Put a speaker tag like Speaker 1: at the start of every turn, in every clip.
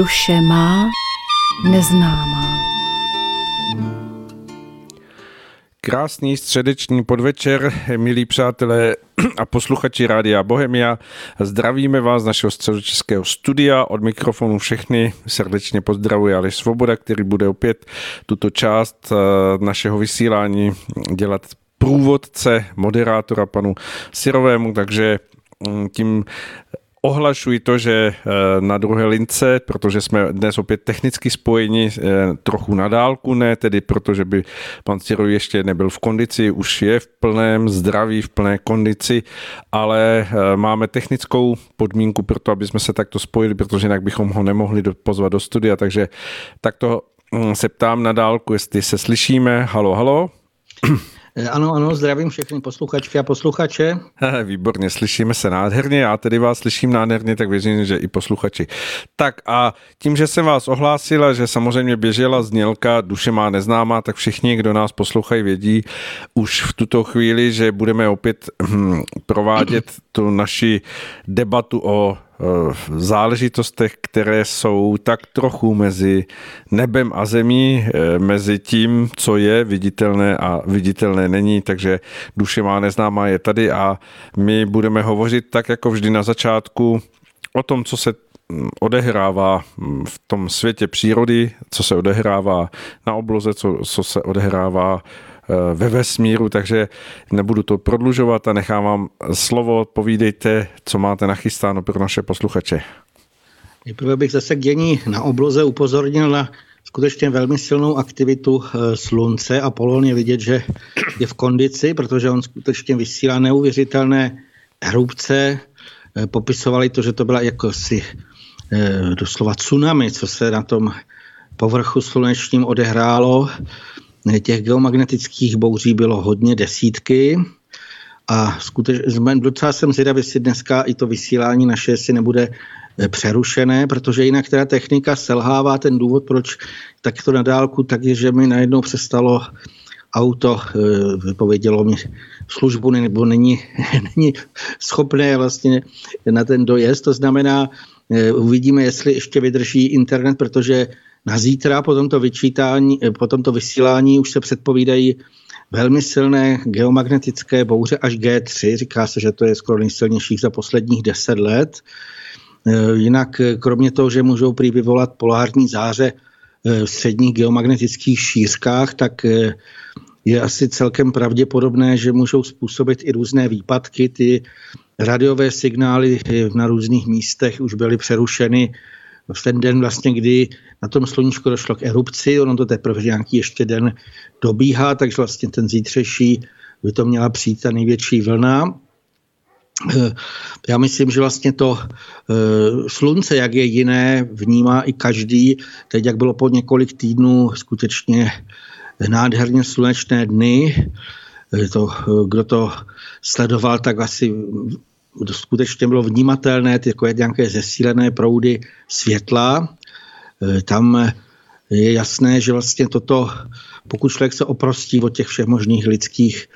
Speaker 1: Duše má neznámá.
Speaker 2: Krásný středeční podvečer, milí přátelé a posluchači Rádia Bohemia. Zdravíme vás z našeho středočeského studia. Od mikrofonu všechny srdečně pozdravuje Aleš Svoboda, který bude opět tuto část eh, našeho vysílání dělat průvodce moderátora panu Sirovému, takže mm, tím Ohlašuji to, že eh, na druhé lince, protože jsme dnes opět technicky spojeni eh, trochu na dálku, ne tedy protože by pan Ciro ještě nebyl v kondici, už je v plném zdraví, v plné kondici, ale eh, máme technickou podmínku pro to, aby jsme se takto spojili, protože jinak bychom ho nemohli pozvat do studia, takže takto hm, se ptám na dálku, jestli se slyšíme. Halo, halo.
Speaker 3: Eh, ano, ano, zdravím všechny posluchačky a posluchače.
Speaker 2: Výborně, slyšíme se nádherně, já tedy vás slyším nádherně, tak věřím, že i posluchači. Tak a tím, že jsem vás ohlásila, že samozřejmě běžela znělka Duše má neznámá, tak všichni, kdo nás poslouchají, vědí už v tuto chvíli, že budeme opět hm, provádět tu naši debatu o záležitostech, které jsou tak trochu mezi nebem a zemí, eh, mezi tím, co je viditelné a viditelné není, takže duše má neznámá je tady a my budeme hovořit tak jako vždy na začátku o tom, co se mm, odehrává mm, v tom světě přírody, co se odehrává na obloze, co, co se odehrává Eh, ve vesmíru, takže nebudu to prodlužovat a nechám vám slovo. Povídejte, co máte nachystáno pro naše posluchače.
Speaker 3: Nejprve bych zase k dění na obloze upozornil na skutečně velmi silnou aktivitu eh, slunce a Polon je vidět, že je v kondici, protože on skutečně vysílá neuvěřitelné hrubce. Eh, popisovali to, že to byla jako si doslova tsunami, co se na tom povrchu slunečním odehrálo. Těch geomagnetických bouří bylo hodně desítky a skutečně docela jsem zvědavý, jestli dneska i to vysílání naše si nebude eh, přerušené, protože jinak teda technika selhává. Ten důvod, proč tak to na dálku, tak je, že mi najednou přestalo auto, eh, vypovědělo mi službu, nebo není, není schopné vlastně na ten dojezd. To znamená, eh, uvidíme, jestli ještě vydrží internet, protože na zítra po tomto, vyčítání, eh, po tomto vysílání už se předpovídají velmi silné geomagnetické bouře až G3. Říká se, že to je skoro nejsilnějších za posledních deset let. Eh, jinak eh, kromě toho, že můžou prý vyvolat polární záře v středních geomagnetických šířkách, tak je asi celkem pravděpodobné, že můžou způsobit i různé výpadky. Ty radiové signály na různých místech už byly přerušeny v ten den vlastně, kdy na tom sluníčku došlo k erupci, ono to teprve nějaký ještě den dobíhá, takže vlastně ten zítřejší by to měla přijít ta největší vlna. Já myslím, že vlastně to eh, slunce, jak je jiné, vnímá i každý. Teď, jak bylo po několik týdnů skutečně nádherně slunečné dny, eh, to, eh, kdo to sledoval, tak asi skutečně bylo vnímatelné, ty jako nějaké zesílené proudy světla. E, tam je jasné, že vlastně toto, pokud člověk se oprostí od těch všech možných lidských,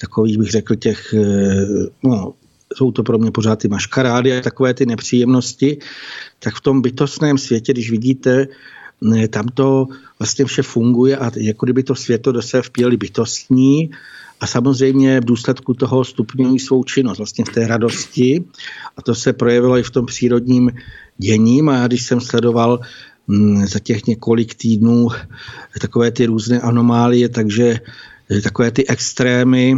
Speaker 3: takových bych řekl těch, e, no, jsou to pro mě pořád ty maškarády a takové ty nepříjemnosti, tak v tom bytostném světě, když vidíte, e, tam to vlastně vše funguje a jako kdyby to světlo do sebe vpěli bytostní a samozřejmě v důsledku toho stupňují svou činnost vlastně v té radosti. A to se projevilo i v tom přírodním děním. A já když jsem sledoval mm, za těch několik týdnů takové ty různé anomálie, takže eh, takové ty extrémy,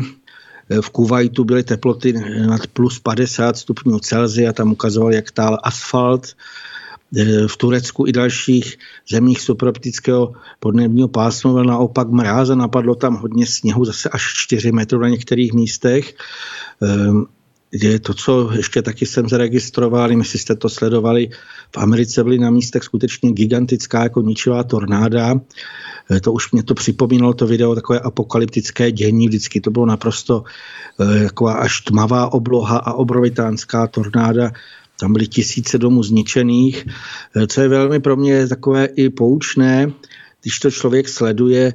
Speaker 3: eh, v Kuwaitu byly teploty nad plus 50 stupňů Celsia, tam ukazoval, jak tál asfalt, v Turecku i dalších zemích subtroptického podnebního pásma byl naopak mráz a napadlo tam hodně sněhu, zase až 4 metry na některých místech. E, je to, co ještě taky jsem zaregistroval, jestli jste to sledovali, v Americe byly na místech skutečně gigantická jako ničivá tornáda. E, to už mě to připomínalo, to video, takové apokalyptické dění, vždycky to bylo naprosto taková až tmavá obloha a obrovitánská tornáda tam byly tisíce domů zničených, co je velmi pro mě takové i poučné, když to člověk sleduje,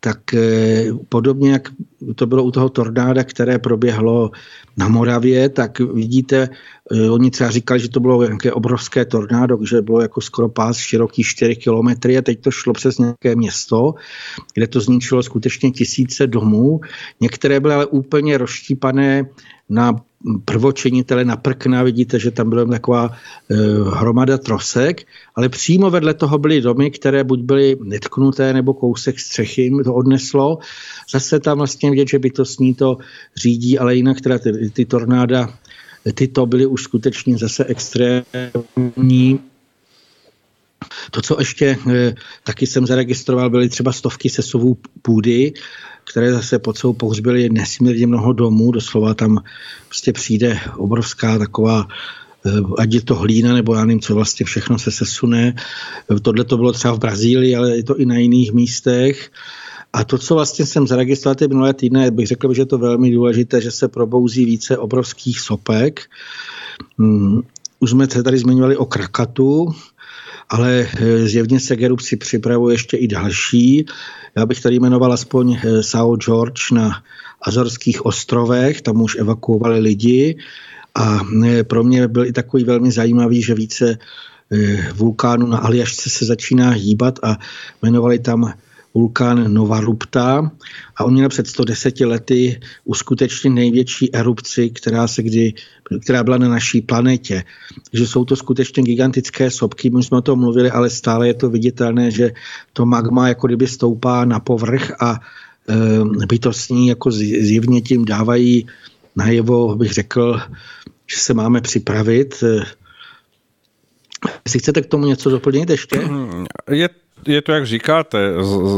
Speaker 3: tak eh, podobně jak to bylo u toho tornáda, které proběhlo na Moravě, tak vidíte, eh, oni třeba říkali, že to bylo nějaké obrovské tornádo, že bylo jako skoro pás široký 4 kilometry a teď to šlo přes nějaké město, kde to zničilo skutečně tisíce domů. Některé byly ale úplně rozštípané na prvočinitele na Prkna, vidíte, že tam byla taková e, hromada trosek, ale přímo vedle toho byly domy, které buď byly netknuté, nebo kousek střechy to odneslo. Zase tam vlastně vidět, že bytostní to řídí, ale jinak teda ty, ty tornáda, tyto byly už skutečně zase extrémní. To, co ještě e, taky jsem zaregistroval, byly třeba stovky sesovů půdy, které zase pod sebou pohřbily nesmírně mnoho domů, doslova tam prostě přijde obrovská taková eh, ať je to hlína, nebo já nevím, co vlastně všechno se sesune. Tohle to bylo třeba v Brazílii, ale je to i na jiných místech. A to, co vlastně jsem zaregistroval ty minulé týdny, bych řekl, že je to velmi důležité, že se probouzí více obrovských sopek. Hmm, už jsme se tady zmiňovali o krakatu, ale eh, zjevně se Gerub si připravuje ještě i další. Já bych tady jmenoval aspoň eh, Sao George na Azorských ostrovech, tam už evakuovali lidi a eh, pro mě byl i takový velmi zajímavý, že více vulkánů na Aljašce se začíná hýbat a jmenovali tam vulkán Nova Rupta a on měl před 110 lety uskutečnit největší erupci, která, se kdy, která byla na naší planetě. Takže jsou to skutečně gigantické sopky, my jsme o tom mluvili, ale stále je to viditelné, že to magma jako kdyby stoupá na povrch a e, bytostní jako zjevně tím dávají najevo, bych řekl, že se máme připravit. Jestli chcete k tomu něco doplnit ještě?
Speaker 2: Je je to, jak říkáte.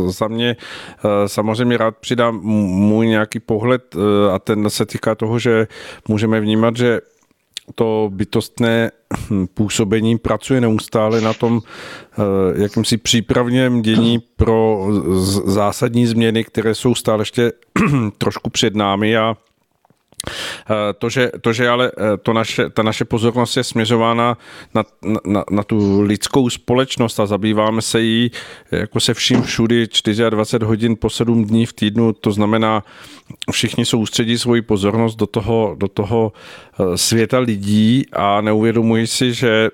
Speaker 2: Za mě eh, samozřejmě rád přidám můj nějaký pohled eh, a ten se týká toho, že můžeme vnímat, že to bytostné působení pracuje neustále na tom eh, jakýmsi přípravněm dění pro zásadní změny, které jsou stále ještě trošku před námi a to, že, to, že ale eh, to naše, ta naše pozornost je směřována na, na, na tu lidskou společnost a zabýváme se jí jako se vším všudy 24 hodin po 7 dní v týdnu, to znamená, všichni soustředí svoji pozornost do toho, do toho eh, světa lidí a neuvědomují si, že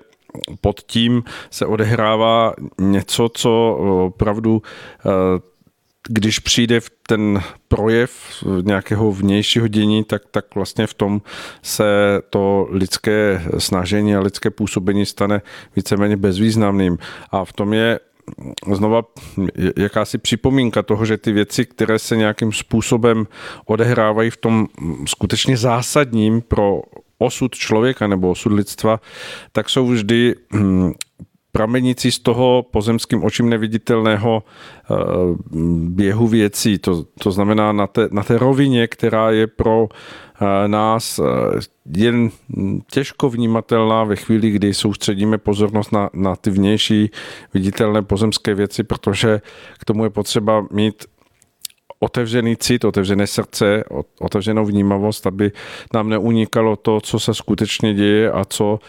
Speaker 2: pod tím se odehrává něco, co opravdu když přijde ten projev nějakého vnějšího dění, tak, tak vlastně v tom se to lidské snažení a lidské působení stane víceméně bezvýznamným. A v tom je znova jakási připomínka toho, že ty věci, které se nějakým způsobem odehrávají v tom skutečně zásadním pro osud člověka nebo osud lidstva, tak jsou vždy hm, pramenící z toho pozemským očím neviditelného eh, běhu věcí. To, to znamená na té, na té rovině, která je pro eh, nás eh, jen těžko vnímatelná ve chvíli, kdy soustředíme pozornost na, na ty vnější viditelné pozemské věci, protože k tomu je potřeba mít otevřený cit, otevřené srdce, otevřenou vnímavost, aby nám neunikalo to, co se skutečně děje a co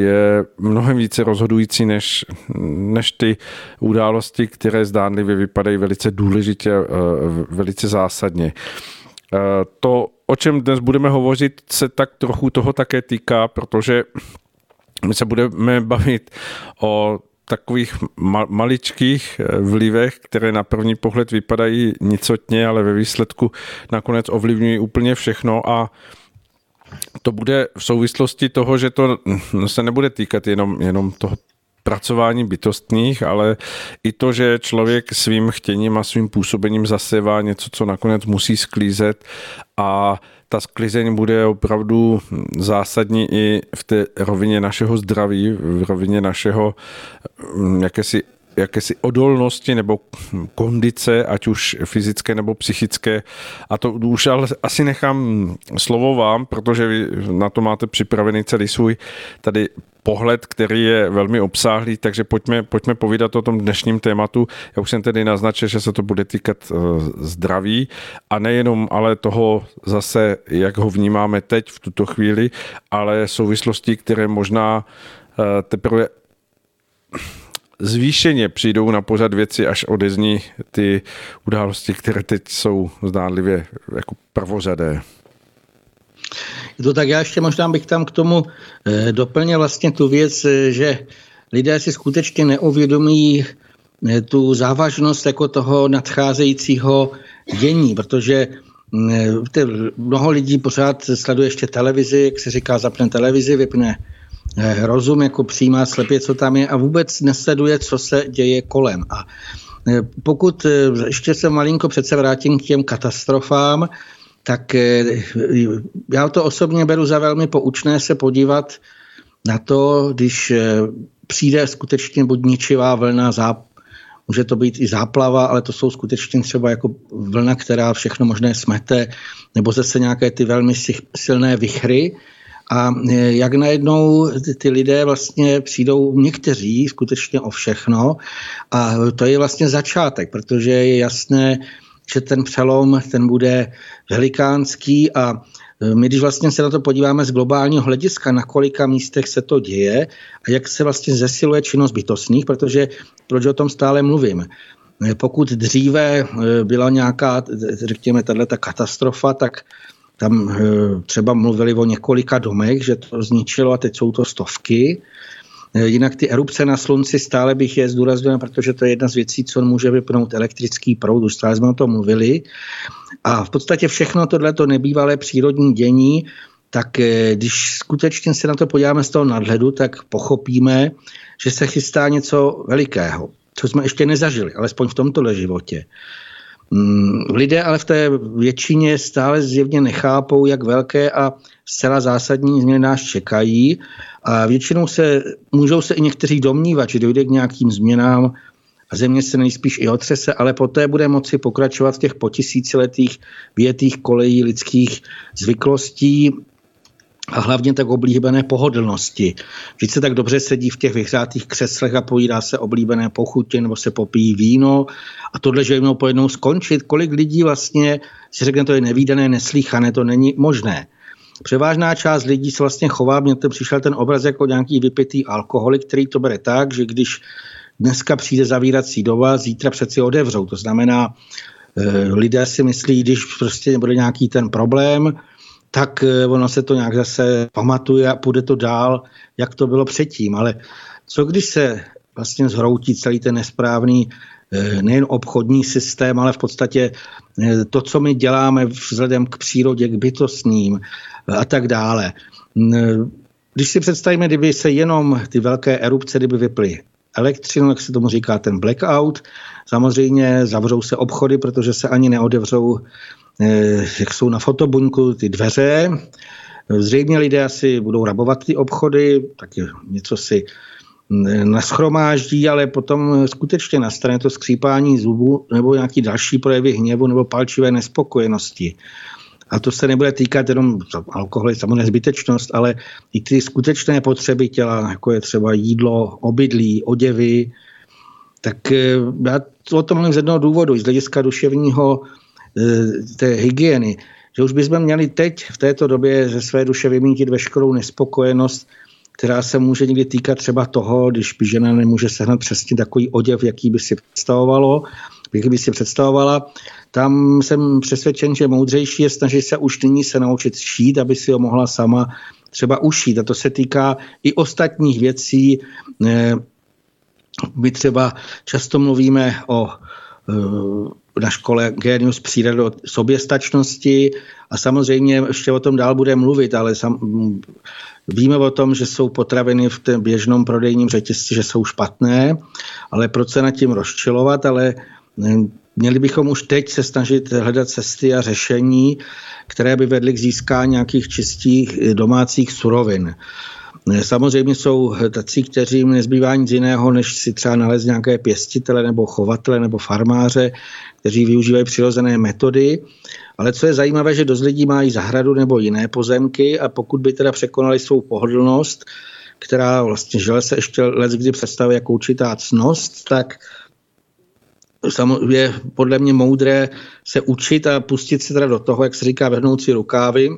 Speaker 2: je mnohem více rozhodující než, než ty události, které zdánlivě vypadají velice důležitě, eh, velice zásadně. Eh, to, o čem dnes budeme hovořit, se tak trochu toho také týká, protože my se budeme bavit o takových maličkých eh, vlivech, které na první pohled vypadají nicotně, ale ve výsledku nakonec ovlivňují úplně všechno a to bude v souvislosti toho, že to se nebude týkat jenom, jenom toho pracování bytostných, ale i to, že člověk svým chtěním a svým působením zasevá něco, co nakonec musí sklízet. A ta sklizeň bude opravdu zásadní i v té rovině našeho zdraví, v rovině našeho mm, jakési jakési odolnosti nebo kondice, ať už fyzické nebo psychické. A to už ale asi nechám slovo vám, protože vy na to máte připravený celý svůj tady pohled, který je velmi obsáhlý, takže pojďme, pojďme povídat o tom dnešním tématu. Já už jsem tedy naznačil, že se to bude týkat eh, zdraví a nejenom ale toho zase, jak ho vnímáme teď v tuto chvíli, ale souvislosti, které možná eh, teprve zvýšeně přijdou na pořad věci, až odezní ty události, které teď jsou zdánlivě jako prvořadé.
Speaker 3: To tak já ještě možná bych tam k tomu eh, doplnil vlastně tu věc, eh, že lidé si skutečně neuvědomí eh, tu závažnost jako toho nadcházejícího dění, protože mm, mnoho lidí pořád sleduje ještě televizi, jak se říká, zapne televizi, vypne rozum, jako přijímá slepě, co tam je a vůbec nesleduje, co se děje kolem. A pokud ještě se malinko přece vrátím k těm katastrofám, tak eh, já to osobně beru za velmi poučné se podívat na to, když eh, přijde skutečně buď ničivá vlna, záp, může to být i záplava, ale to jsou skutečně třeba jako vlna, která všechno možné smete, nebo zase nějaké ty velmi silné vychry. A eh, jak najednou ty lidé vlastně přijdou někteří skutečně o všechno a to je vlastně začátek, protože je jasné, že ten přelom ten bude velikánský a e, my, když vlastně se na to podíváme z globálního hlediska, na kolika místech se to děje a jak se vlastně zesiluje činnost bytostných, protože proč o tom stále mluvím. E, pokud dříve e, byla nějaká, řekněme, tato katastrofa, tak tam třeba mluvili o několika domech, že to zničilo a teď jsou to stovky. Eh, jinak ty erupce na slunci stále bych je zdůraznil, protože to je jedna z věcí, co může vypnout elektrický proud. Už stále jsme o tom mluvili. A v podstatě všechno tohleto nebývalé přírodní dění, tak eh, když skutečně se na to podíváme z toho nadhledu, tak pochopíme, že se chystá něco velikého, co jsme ještě nezažili, alespoň v tomto životě. Mm, lidé ale v té většině stále zjevně nechápou, jak velké a zcela zásadní změny nás čekají. A většinou se, můžou se i někteří domnívat, že dojde k nějakým změnám a země se nejspíš i otřese, ale poté bude moci pokračovat v těch po tisíciletých větých kolejí lidských zvyklostí a hlavně tak oblíbené pohodlnosti. Vždyť se tak dobře sedí v těch vyhřátých křeslech a pojídá se oblíbené pochutě nebo se popíjí víno a tohle, že jednou pojednou skončit, kolik lidí vlastně si řekne, to je nevýdané, neslíchané, to není možné. Převážná část lidí se vlastně chová, mně to přišel ten obraz jako nějaký vypitý alkoholik, který to bere tak, že když dneska přijde zavírací doba, zítra přeci odevřou. To znamená, eh, lidé si myslí, když prostě bude nějaký ten problém, tak eh, ono se to nějak zase pamatuje a půjde to dál, jak to bylo předtím. Ale co když se vlastně zhroutí celý ten nesprávný eh, nejen obchodní systém, ale v podstatě to, co my děláme vzhledem k přírodě, k bytostním, a tak dále. Když si představíme, kdyby se jenom ty velké erupce, kdyby vyply elektřinu, jak se tomu říká ten blackout, samozřejmě zavřou se obchody, protože se ani neodevřou, eh, jak jsou na fotobuňku, ty dveře. Zřejmě lidé asi budou rabovat ty obchody, taky něco si naschromáždí, ale potom skutečně nastane to skřípání zubů nebo nějaký další projevy hněvu nebo palčivé nespokojenosti. A to se nebude týkat jenom alkohol, je samozřejmě zbytečnost, ale i ty skutečné potřeby těla, jako je třeba jídlo, obydlí, oděvy, tak eh, já o tom mluvím z jednoho důvodu, z hlediska duševního eh, té hygieny, že už bychom měli teď v této době ze své duše vymítit veškerou nespokojenost, která se může někdy týkat třeba toho, když by žena nemůže sehnat přesně takový oděv, jaký by si představovalo, jaký by si představovala, tam jsem přesvědčen, že moudřejší je snažit se už nyní se naučit šít, aby si ho mohla sama třeba ušít. A to se týká i ostatních věcí. Eh, my třeba často mluvíme o eh, na škole Genius přijde do soběstačnosti a samozřejmě ještě o tom dál bude mluvit, ale sam, víme o tom, že jsou potraviny v tom běžnom prodejním řetězci, že jsou špatné, ale proč se nad tím rozčilovat, ale eh, Měli bychom už teď se snažit hledat cesty a řešení, které by vedly k získání nějakých čistých domácích surovin. Samozřejmě jsou tací, kteří jim nezbývá nic jiného, než si třeba nalézt nějaké pěstitele nebo chovatele nebo farmáře, kteří využívají přirozené metody. Ale co je zajímavé, že dost lidí mají zahradu nebo jiné pozemky a pokud by teda překonali svou pohodlnost, která vlastně žele se ještě let kdy představuje jako určitá cnost, tak je podle mě moudré se učit a pustit se teda do toho, jak se říká, vrhnout si rukávy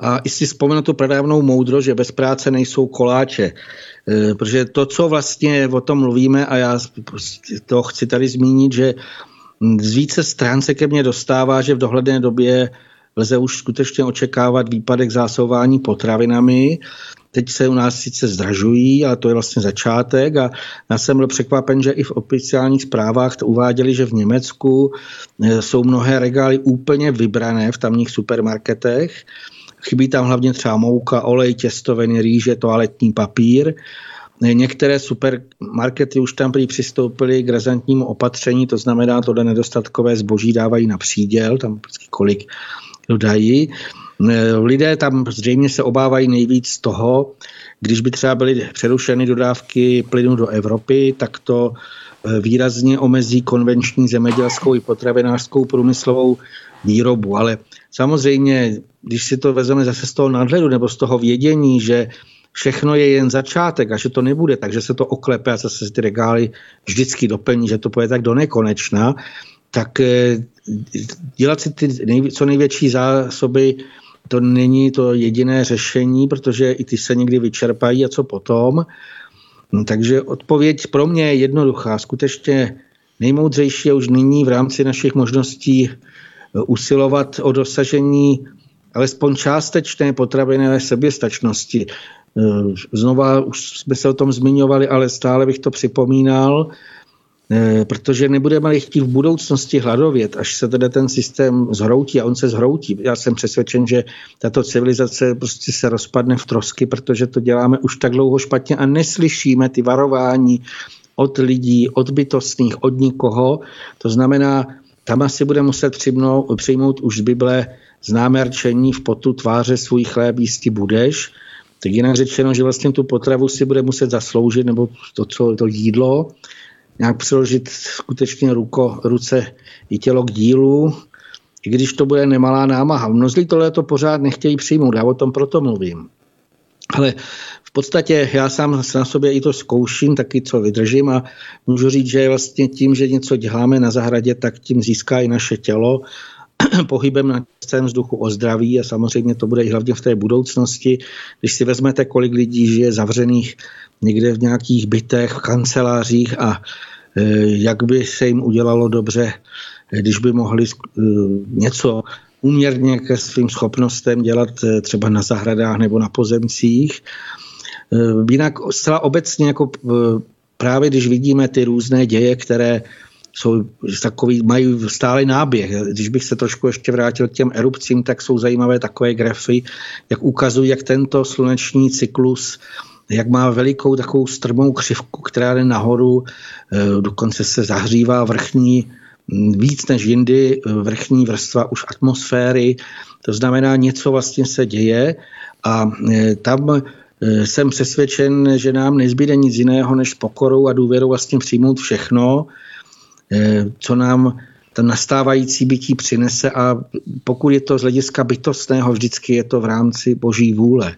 Speaker 3: A i si vzpomenu tu pradávnou moudro, že bez práce nejsou koláče. E, protože to, co vlastně o tom mluvíme, a já to chci tady zmínit, že z více stran se ke mně dostává, že v dohledné době lze už skutečně očekávat výpadek zásobování potravinami. Teď se u nás sice zdražují, ale to je vlastně začátek a já jsem byl překvapen, že i v oficiálních zprávách to uváděli, že v Německu e, jsou mnohé regály úplně vybrané v tamních supermarketech. Chybí tam hlavně třeba mouka, olej, těstoviny, rýže, toaletní papír. Některé supermarkety už tam prý přistoupily k razantnímu opatření, to znamená, tohle nedostatkové zboží dávají na příděl, tam kolik dodají. Lidé tam zřejmě se obávají nejvíc z toho, když by třeba byly přerušeny dodávky plynu do Evropy, tak to eh, výrazně omezí konvenční zemědělskou i potravinářskou průmyslovou výrobu. Ale samozřejmě, když si to vezmeme zase z toho nadhledu nebo z toho vědění, že všechno je jen začátek a že to nebude, takže se to oklepe a zase ty regály vždycky doplní, že to půjde tak do nekonečna, tak eh, dělat si ty nejvě- co největší zásoby to není to jediné řešení, protože i ty se někdy vyčerpají a co potom. No, takže odpověď pro mě je jednoduchá. Skutečně nejmoudřejší je už nyní v rámci našich možností usilovat o dosažení alespoň částečné potravinové seběstačnosti. Eh, znova už jsme se o tom zmiňovali, ale stále bych to připomínal. Eh, protože nebudeme chtít v budoucnosti hladovět, až se tedy ten systém zhroutí a on se zhroutí. Já jsem přesvědčen, že tato civilizace prostě se rozpadne v trosky, protože to děláme už tak dlouho špatně a neslyšíme ty varování od lidí, od bytostných, od nikoho. To znamená, tam asi bude muset přijmout, přijmout už z Bible známé rčení v potu tváře svůj chléb jistý budeš, tak jinak řečeno, že vlastně tu potravu si bude muset zasloužit, nebo to, co to jídlo, nějak přiložit skutečně ruko, ruce i tělo k dílu, i když to bude nemalá námaha. Mnozí tohle to pořád nechtějí přijmout, já o tom proto mluvím. Ale v podstatě já sám na sobě i to zkouším, taky co vydržím a můžu říct, že vlastně tím, že něco děláme na zahradě, tak tím získá i naše tělo pohybem na čistém vzduchu o zdraví a samozřejmě to bude i hlavně v té budoucnosti. Když si vezmete, kolik lidí žije zavřených někde v nějakých bytech, v kancelářích a e, jak by se jim udělalo dobře, když by mohli e, něco uměrně ke svým schopnostem dělat e, třeba na zahradách nebo na pozemcích. Jinak zcela obecně, jako právě když vidíme ty různé děje, které jsou takový, mají stále náběh. Když bych se trošku ještě vrátil k těm erupcím, tak jsou zajímavé takové grafy, jak ukazují, jak tento sluneční cyklus jak má velikou takovou strmou křivku, která jde nahoru, eh, dokonce se zahřívá vrchní hm, víc než jindy eh, vrchní vrstva už atmosféry, to znamená něco vlastně se děje a eh, tam jsem přesvědčen, že nám nezbyde nic jiného než pokorou a důvěrou vlastně přijmout všechno, co nám ten nastávající bytí přinese a pokud je to z hlediska bytostného, vždycky je to v rámci boží vůle.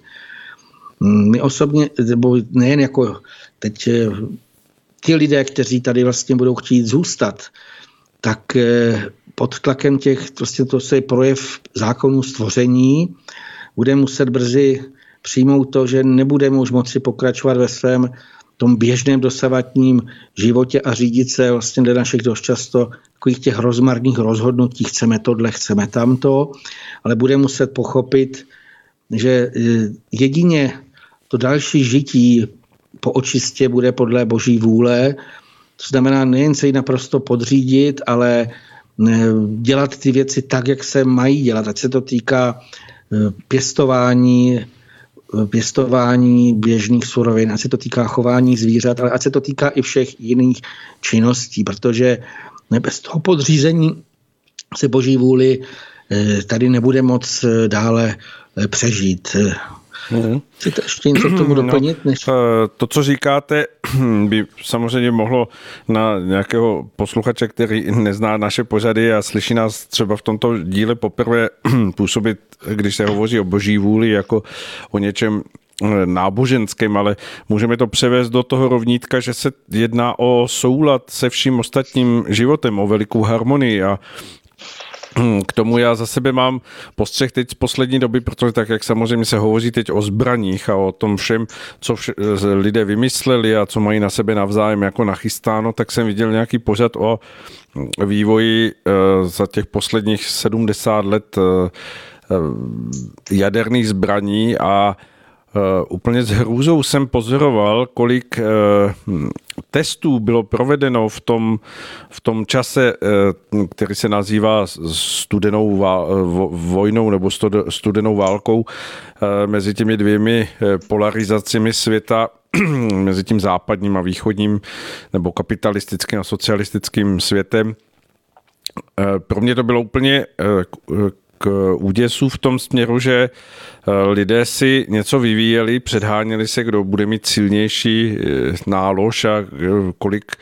Speaker 3: My osobně, nebo nejen jako teď eh, ti lidé, kteří tady vlastně budou chtít zůstat, tak eh, pod tlakem těch, prostě to je projev zákonů stvoření, bude muset brzy přijmout to, že nebudeme už moci pokračovat ve svém tom běžném dosavatním životě a řídit se vlastně do našich dost často takových těch rozmarných rozhodnutí, chceme tohle, chceme tamto, ale bude muset pochopit, že eh, jedině to další žití po očistě bude podle boží vůle. To znamená nejen se jí naprosto podřídit, ale dělat ty věci tak, jak se mají dělat. Ať se to týká e, pěstování, e, pěstování běžných surovin, ať se to týká chování zvířat, ale ať se to týká i všech jiných činností, protože bez toho podřízení se boží vůli e, tady nebude moc dále přežít. Mm-hmm. Chcete ještě něco k tomu no, doplnit? No, než...
Speaker 2: To, co říkáte, by samozřejmě mohlo na nějakého posluchače, který nezná naše pořady a slyší nás třeba v tomto díle poprvé působit, když se hovoří o boží vůli, jako o něčem eh, náboženským, ale můžeme to převést do toho rovnítka, že se jedná o soulad se vším ostatním životem, o velikou harmonii a k tomu já za sebe mám postřeh teď z poslední doby, protože tak, jak samozřejmě se hovoří teď o zbraních a o tom všem, co vše, lidé vymysleli a co mají na sebe navzájem jako nachystáno, tak jsem viděl nějaký pořad o vývoji uh, za těch posledních 70 let uh, jaderných zbraní a úplně s hrůzou jsem pozoroval, kolik uh, testů bylo provedeno v tom, v tom čase, uh, který se nazývá studenou vojnou nebo studenou válkou mezi těmi dvěmi polarizacemi světa, mezi tím západním a východním nebo kapitalistickým a socialistickým světem. Pro mě to bylo úplně k úděsu v tom směru, že eh, lidé si něco vyvíjeli, předháněli se, kdo bude mít silnější eh, nálož a eh, kolik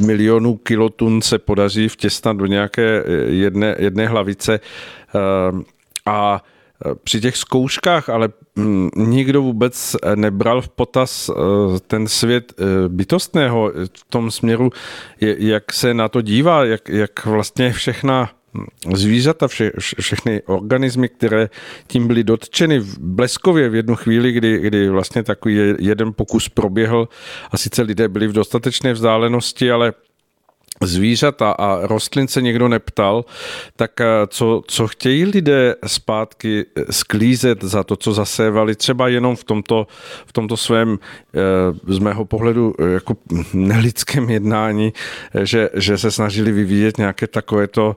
Speaker 2: milionů kilotun se podaří vtěsnat do nějaké jedné, jedné hlavice. A při těch zkouškách ale hm, nikdo vůbec nebral v potaz ten svět bytostného v tom směru, jak se na to dívá, jak, jak vlastně všechna zvířata, vše, všechny organismy, které tím byly dotčeny v bleskově v jednu chvíli, kdy, kdy vlastně takový jeden pokus proběhl. A sice lidé byli v dostatečné vzdálenosti, ale zvířata a rostlin se někdo neptal, tak eh, co, co chtějí lidé zpátky eh, sklízet za to, co zasévali, třeba jenom v tomto, v tomto svém, eh, z mého pohledu, jako nelidském jednání, že, že se snažili vyvíjet nějaké takovéto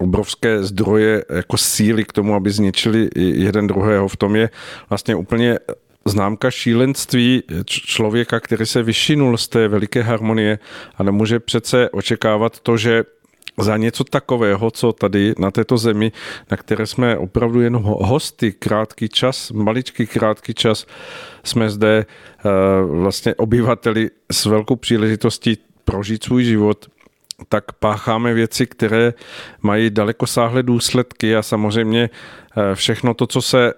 Speaker 2: obrovské zdroje jako síly k tomu, aby zničili jeden druhého. V tom je vlastně úplně známka šílenství člověka, který se vyšinul z té veliké harmonie a nemůže přece očekávat to, že za něco takového, co tady na této zemi, na které jsme opravdu jenom hosty, krátký čas, maličký krátký čas, jsme zde uh, vlastně obyvateli s velkou příležitostí prožít svůj život, tak pácháme věci, které mají dalekosáhlé důsledky a samozřejmě eh, všechno to, co se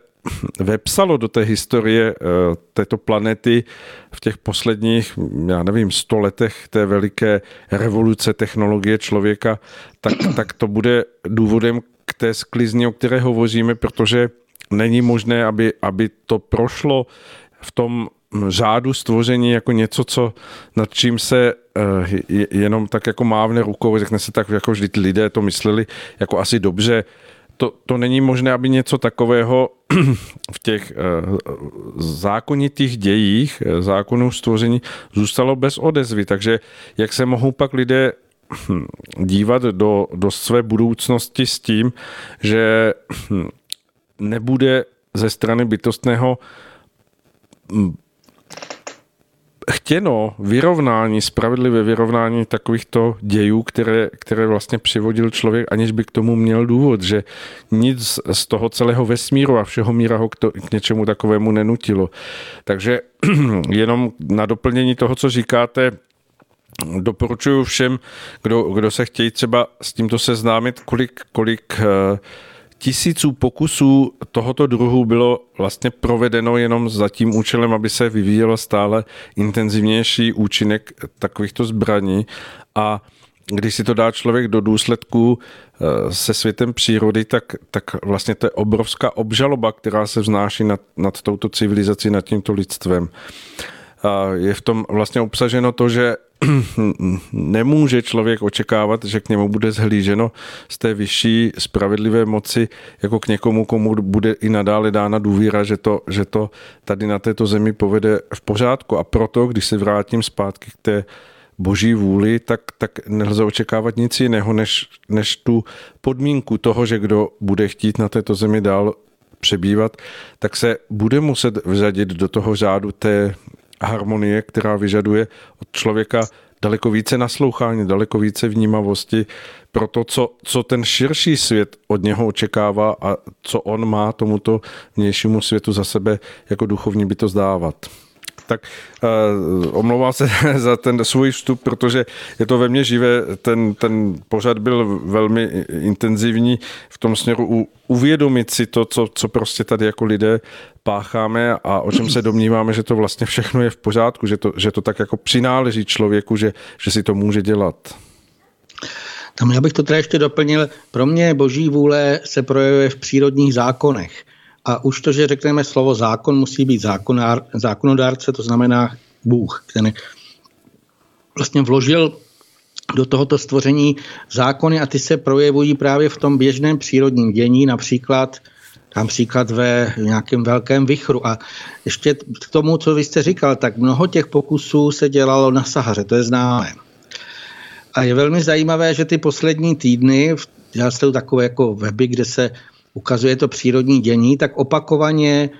Speaker 2: vepsalo do té historie eh, této planety v těch posledních, já nevím, sto letech té veliké revoluce technologie člověka, tak, tak to bude důvodem k té sklizni, o které hovoříme, protože není možné, aby, aby to prošlo v tom řádu stvoření jako něco, co nad čím se uh, jenom tak jako mávne rukou, řekne se tak, jako vždy lidé to mysleli jako asi dobře, to, to není možné, aby něco takového v těch uh, zákonitých dějích, eh, zákonů stvoření zůstalo bez odezvy. Takže jak se mohou pak lidé dívat do, do své budoucnosti s tím, že nebude ze strany bytostného chtěno vyrovnání, spravedlivé vyrovnání takovýchto dějů, které, které vlastně přivodil člověk, aniž by k tomu měl důvod, že nic z toho celého vesmíru a všeho míra ho k, to, k něčemu takovému nenutilo. Takže jenom na doplnění toho, co říkáte, doporučuji všem, kdo, kdo se chtějí třeba s tímto seznámit, kolik, kolik uh, tisíců pokusů tohoto druhu bylo vlastně provedeno jenom za tím účelem, aby se vyvíjelo stále intenzivnější účinek takovýchto zbraní a když si to dá člověk do důsledku eh, se světem přírody, tak, tak vlastně to je obrovská obžaloba, která se vznáší nad, nad touto civilizací, nad tímto lidstvem. Je v tom vlastně obsaženo to, že nemůže člověk očekávat, že k němu bude zhlíženo z té vyšší spravedlivé moci jako k někomu, komu bude i nadále dána důvěra, že to, že to tady na této zemi povede v pořádku. A proto, když se vrátím zpátky k té boží vůli, tak, tak nelze očekávat nic jiného, než, než tu podmínku toho, že kdo bude chtít na této zemi dál přebývat, tak se bude muset vzadit do toho řádu té harmonie, která vyžaduje od člověka daleko více naslouchání, daleko více vnímavosti pro to, co, co ten širší svět od něho očekává a co on má tomuto vnějšímu světu za sebe jako duchovní by to zdávat tak uh, omlouvám se za ten svůj vstup, protože je to ve mně živé. Ten, ten pořad byl velmi intenzivní v tom směru u, uvědomit si to, co, co prostě tady jako lidé pácháme a o čem se domníváme, že to vlastně všechno je v pořádku, že to, že to tak jako přináleží člověku, že, že si to může dělat.
Speaker 3: Tam já bych to teda ještě doplnil. Pro mě boží vůle se projevuje v přírodních zákonech. A už to, že řekneme slovo zákon, musí být zákonár, zákonodárce, to znamená Bůh, který vlastně vložil do tohoto stvoření zákony a ty se projevují právě v tom běžném přírodním dění, například například ve nějakém velkém vychru. A ještě k tomu, co vy jste říkal, tak mnoho těch pokusů se dělalo na Sahaře, to je známé. A je velmi zajímavé, že ty poslední týdny, já jsem takové jako weby, kde se ukazuje to přírodní dění, tak opakovaně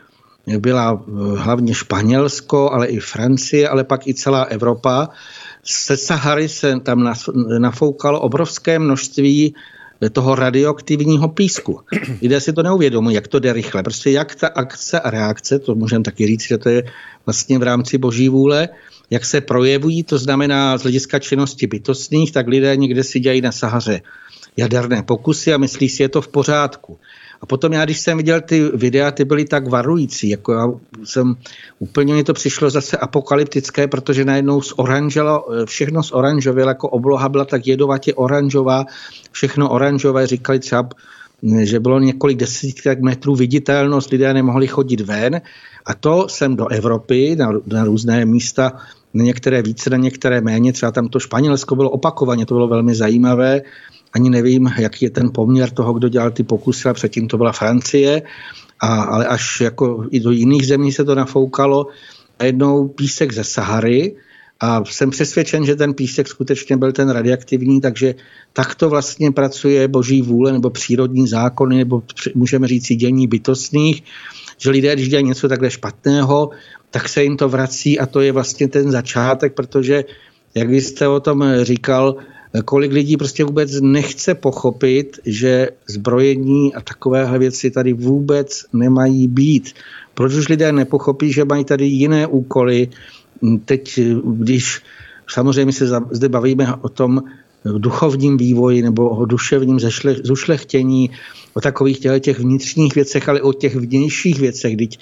Speaker 3: byla eh, hlavně Španělsko, ale i Francie, ale pak i celá Evropa. Se Sahary se tam nafoukalo obrovské množství toho radioaktivního písku. Lidé si to neuvědomují, jak to jde rychle. Prostě jak ta akce a reakce, to můžeme taky říct, že to je vlastně v rámci boží vůle, jak se projevují, to znamená z hlediska činnosti bytostných, tak lidé někde si dělají na Sahaře jaderné pokusy a myslí si, je to v pořádku. A potom já, když jsem viděl ty videa, ty byly tak varující, jako já jsem, úplně mi to přišlo zase apokalyptické, protože najednou oranželo, všechno z oranžově, jako obloha byla tak jedovatě oranžová, všechno oranžové, říkali třeba, že bylo několik desítek metrů viditelnost, lidé nemohli chodit ven. A to jsem do Evropy, na, na různé místa, na některé více, na některé méně, třeba tam to Španělsko bylo opakovaně, to bylo velmi zajímavé ani nevím, jaký je ten poměr toho, kdo dělal ty pokusy, a předtím to byla Francie, a, ale až jako i do jiných zemí se to nafoukalo. A jednou písek ze Sahary, a jsem přesvědčen, že ten písek skutečně byl ten radioaktivní, takže takto vlastně pracuje boží vůle nebo přírodní zákony, nebo můžeme říct dění bytostných, že lidé, když dělají něco takhle špatného, tak se jim to vrací a to je vlastně ten začátek, protože, jak vy jste o tom říkal, kolik lidí prostě vůbec nechce pochopit, že zbrojení a takovéhle věci tady vůbec nemají být. Proč už lidé nepochopí, že mají tady jiné úkoly? Teď, když samozřejmě se zde bavíme o tom duchovním vývoji nebo o duševním zušlechtění, o takových těch vnitřních věcech, ale o těch vnějších věcech, když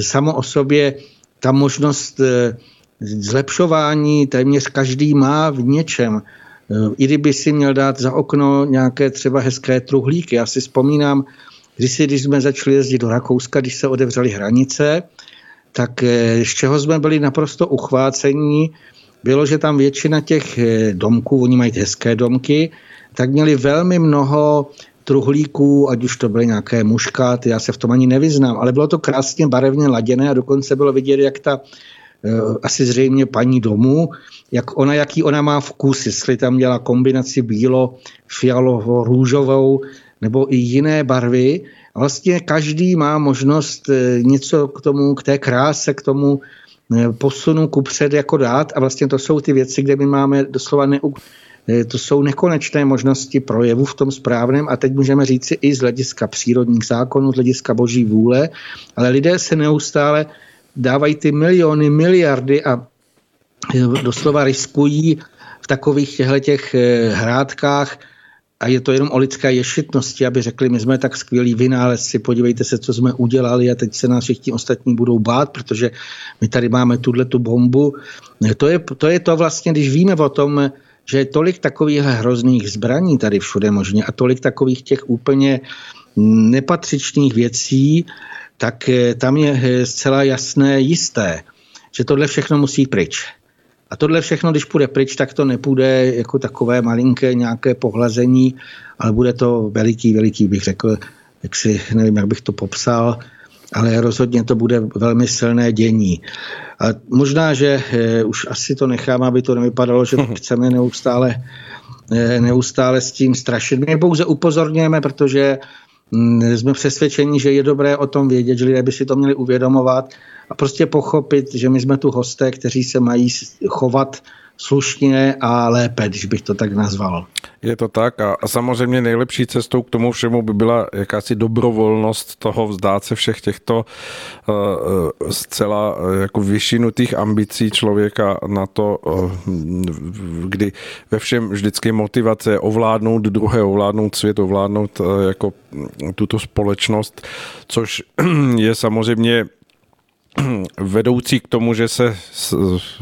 Speaker 3: samo o sobě ta možnost eh, zlepšování téměř každý má v něčem. Eh, I kdyby si měl dát za okno nějaké třeba hezké truhlíky. Já si vzpomínám, když, si, když jsme začali jezdit do Rakouska, když se otevřely hranice, tak eh, z čeho jsme byli naprosto uchvácení, bylo, že tam většina těch eh, domků, oni mají hezké domky, tak měli velmi mnoho truhlíků, ať už to byly nějaké muškáty, já se v tom ani nevyznám, ale bylo to krásně barevně laděné a dokonce bylo vidět, jak ta asi zřejmě paní domu jak ona, jaký ona má vkus, jestli tam dělá kombinaci bílo, fialovo, růžovou nebo i jiné barvy. Vlastně každý má možnost eh, něco k tomu, k té kráse, k tomu eh, posunu kupřed jako dát. A vlastně to jsou ty věci, kde my máme doslova neu, eh, to jsou nekonečné možnosti projevu v tom správném. A teď můžeme říct si i z hlediska přírodních zákonů, z hlediska boží vůle, ale lidé se neustále dávají ty miliony, miliardy a doslova riskují v takových těch eh, hrádkách a je to jenom o lidské ješitnosti, aby řekli, my jsme tak skvělí vynálezci, podívejte se, co jsme udělali a teď se nás všichni ostatní budou bát, protože my tady máme tuhle tu bombu. To je, to je to vlastně, když víme o tom, že je tolik takových hrozných zbraní tady všude možně a tolik takových těch úplně nepatřičných věcí, tak eh, tam je eh, zcela jasné, jisté, že tohle všechno musí pryč. A tohle všechno, když půjde pryč, tak to nepůjde jako takové malinké nějaké pohlazení, ale bude to veliký, veliký, bych řekl, jak si, nevím, jak bych to popsal, ale rozhodně to bude velmi silné dění. A možná, že e, už asi to nechám, aby to nevypadalo, že chceme neustále, e, neustále s tím strašit. My pouze upozorňujeme, protože mm, jsme přesvědčeni, že je dobré o tom vědět, že lidé by si to měli uvědomovat a prostě pochopit, že my jsme tu hosté, kteří se mají chovat slušně a lépe, když bych to tak nazval.
Speaker 2: Je to tak a, a samozřejmě nejlepší cestou k tomu všemu by byla jakási dobrovolnost toho vzdát se všech těchto uh, zcela uh, jako vyšinutých ambicí člověka na to, uh, kdy ve všem vždycky motivace ovládnout druhé, ovládnout svět, ovládnout uh, jako tuto společnost, což je samozřejmě vedoucí k tomu, že se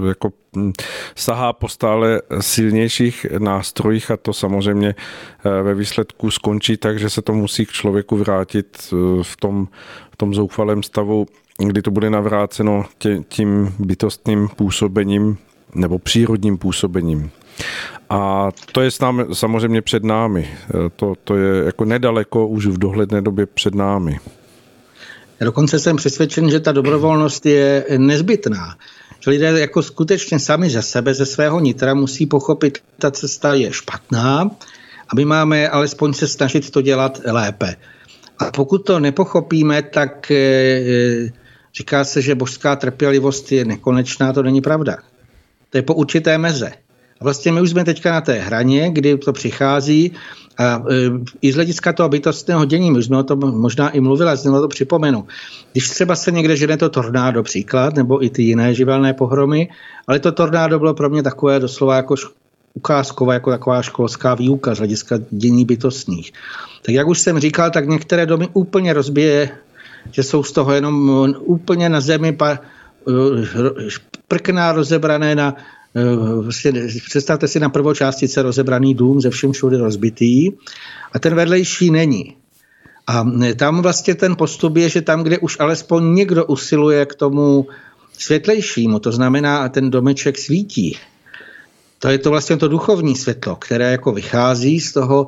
Speaker 2: jako hm, sahá po stále silnějších nástrojích a to samozřejmě eh, ve výsledku skončí tak, že se to musí k člověku vrátit eh, v tom, v tom zoufalém stavu, kdy to bude navráceno tě, tím bytostným působením nebo přírodním působením. A to je s námi, samozřejmě před námi. Eh, to, to je jako nedaleko už v dohledné době před námi.
Speaker 3: Dokonce jsem přesvědčen, že ta dobrovolnost je nezbytná. Že lidé jako skutečně sami ze sebe, ze svého nitra musí pochopit, že ta cesta je špatná a my máme alespoň se snažit to dělat lépe. A pokud to nepochopíme, tak e, říká se, že božská trpělivost je nekonečná, to není pravda. To je po určité meze. A vlastně my už jsme teďka na té hraně, kdy to přichází a e, i z hlediska toho bytostného dění, my jsme o tom možná i mluvili, a znovu to připomenu. Když třeba se někde žene to tornádo příklad, nebo i ty jiné živelné pohromy, ale to tornádo bylo pro mě takové doslova jako ukázková, jako taková školská výuka z hlediska dění bytostných. Tak jak už jsem říkal, tak některé domy úplně rozbije, že jsou z toho jenom úplně na zemi pa, e, prkná rozebrané na Vlastně představte si na prvočástice rozebraný dům ze všem všude rozbitý a ten vedlejší není. A tam vlastně ten postup je, že tam, kde už alespoň někdo usiluje k tomu světlejšímu, to znamená, ten domeček svítí. To je to vlastně to duchovní světlo, které jako vychází z toho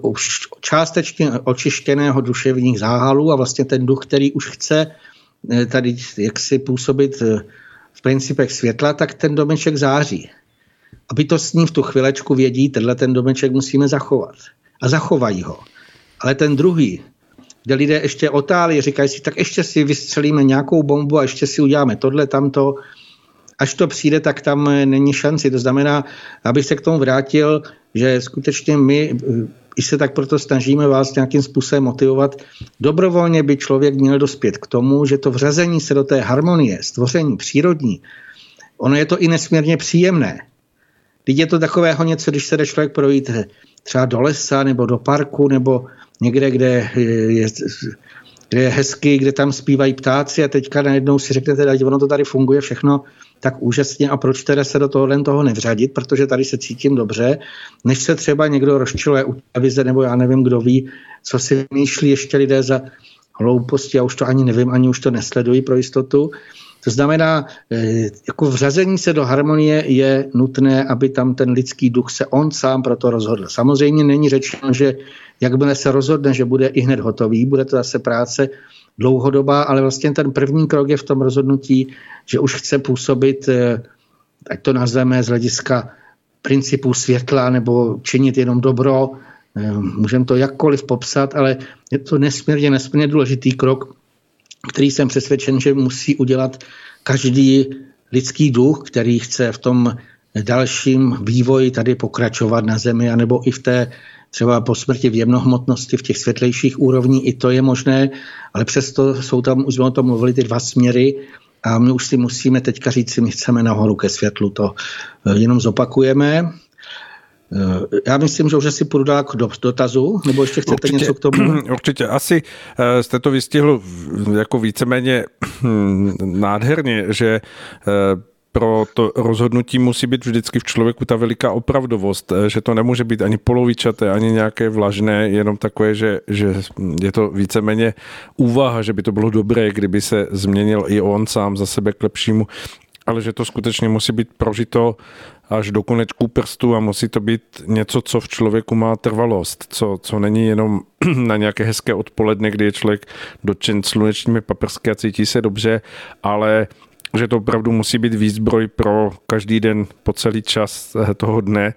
Speaker 3: už částečně očištěného duševních záhalů a vlastně ten duch, který už chce tady jaksi působit v principech světla, tak ten domeček září. S ním v tu chvilečku vědí, tenhle ten domeček musíme zachovat. A zachovají ho. Ale ten druhý, kde lidé ještě otálí, říkají si, tak ještě si vystřelíme nějakou bombu a ještě si uděláme tohle, tamto. Až to přijde, tak tam není šanci. To znamená, abych se k tomu vrátil, že skutečně my i se tak proto snažíme vás nějakým způsobem motivovat. Dobrovolně by člověk měl dospět k tomu, že to vřazení se do té harmonie, stvoření přírodní, ono je to i nesmírně příjemné. Teď je to takového něco, když se jde člověk projít třeba do lesa nebo do parku nebo někde, kde je, kde je hezky, kde tam zpívají ptáci a teďka najednou si řeknete, že ono to tady funguje všechno tak úžasně a proč teda se do tohohle toho nevřadit, protože tady se cítím dobře, než se třeba někdo rozčiluje u televize, nebo já nevím, kdo ví, co si myšlí ještě lidé za hlouposti, já už to ani nevím, ani už to nesleduji pro jistotu. To znamená, eh, jako vřazení se do harmonie je nutné, aby tam ten lidský duch se on sám proto rozhodl. Samozřejmě není řečeno, že jakmile se rozhodne, že bude i hned hotový, bude to zase práce dlouhodobá, ale vlastně ten první krok je v tom rozhodnutí, že už chce působit, eh, ať to nazveme z hlediska principů světla nebo činit jenom dobro, eh, můžeme to jakkoliv popsat, ale je to nesmírně, nesmírně důležitý krok, který jsem přesvědčen, že musí udělat každý lidský duch, který chce v tom dalším vývoji tady pokračovat na Zemi, anebo i v té třeba po smrti v jemnohmotnosti, v těch světlejších úrovní, i to je možné, ale přesto jsou tam, už jsme o tom mluvili, ty dva směry a my už si musíme teďka říct, si my chceme nahoru ke světlu, to eh, jenom zopakujeme. Eh, já myslím, že už asi půjdu dál k dotazu, nebo ještě chcete určitě, něco k tomu?
Speaker 2: Určitě. Asi eh, jste to vystihl jako víceméně hm, nádherně, že pro to rozhodnutí musí být vždycky v člověku ta veliká opravdovost, eh, že to nemůže být ani polovičaté, ani nějaké vlažné, jenom takové, že, že je to víceméně úvaha, že by to bylo dobré, kdyby se změnil i on sám za sebe k lepšímu, ale že to skutečně musí být prožito až do konečku prstu a musí to být něco, co v člověku má trvalost, co, co není jenom na nějaké hezké odpoledne, kdy je člověk dotčen slunečními paprsky a cítí se dobře, ale že to opravdu musí být výzbroj pro každý den po celý čas eh, toho dne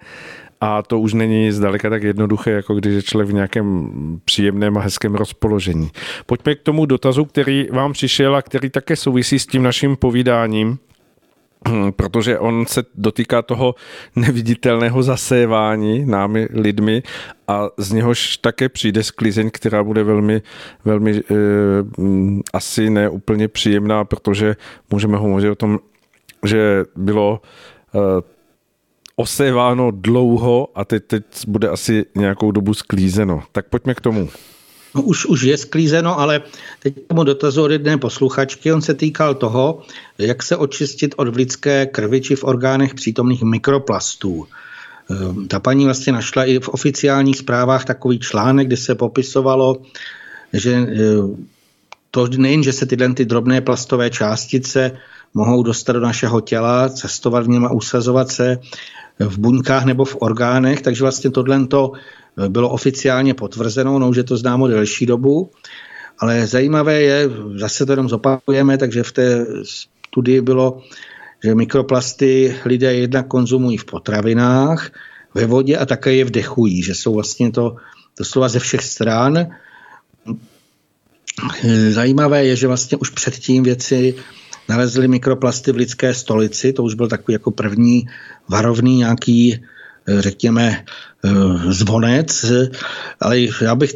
Speaker 2: a to už není zdaleka tak jednoduché, jako když je člověk v nějakém příjemném a hezkém rozpoložení. Pojďme k tomu dotazu, který vám přišel a který také souvisí s tím naším povídáním. Hm, protože on se dotýká toho neviditelného zasévání námi lidmi a z něhož také přijde sklizeň, která bude velmi, velmi eh, hm, asi neúplně příjemná, protože můžeme hovořit o tom, že bylo eh, oséváno dlouho a teď, teď bude asi nějakou dobu sklízeno. Tak pojďme k tomu.
Speaker 3: No, už, už je sklízeno, ale teď tomu dotazu od jedné posluchačky, on se týkal toho, jak se očistit od v lidské krvi či v orgánech přítomných mikroplastů. Ehm, ta paní vlastně našla i v oficiálních zprávách takový článek, kde se popisovalo, že ehm, to nejen, že se tyhle ty drobné plastové částice mohou dostat do našeho těla, cestovat v něm a usazovat se v buňkách nebo v orgánech, takže vlastně tohle to bylo oficiálně potvrzeno, no už je to známo delší dobu, ale zajímavé je, zase to jenom zopakujeme, takže v té studii bylo, že mikroplasty lidé jednak konzumují v potravinách, ve vodě a také je vdechují, že jsou vlastně to doslova ze všech stran. Zajímavé je, že vlastně už předtím věci nalezli mikroplasty v lidské stolici, to už byl takový jako první varovný nějaký řekněme, eh, zvonec, ale já bych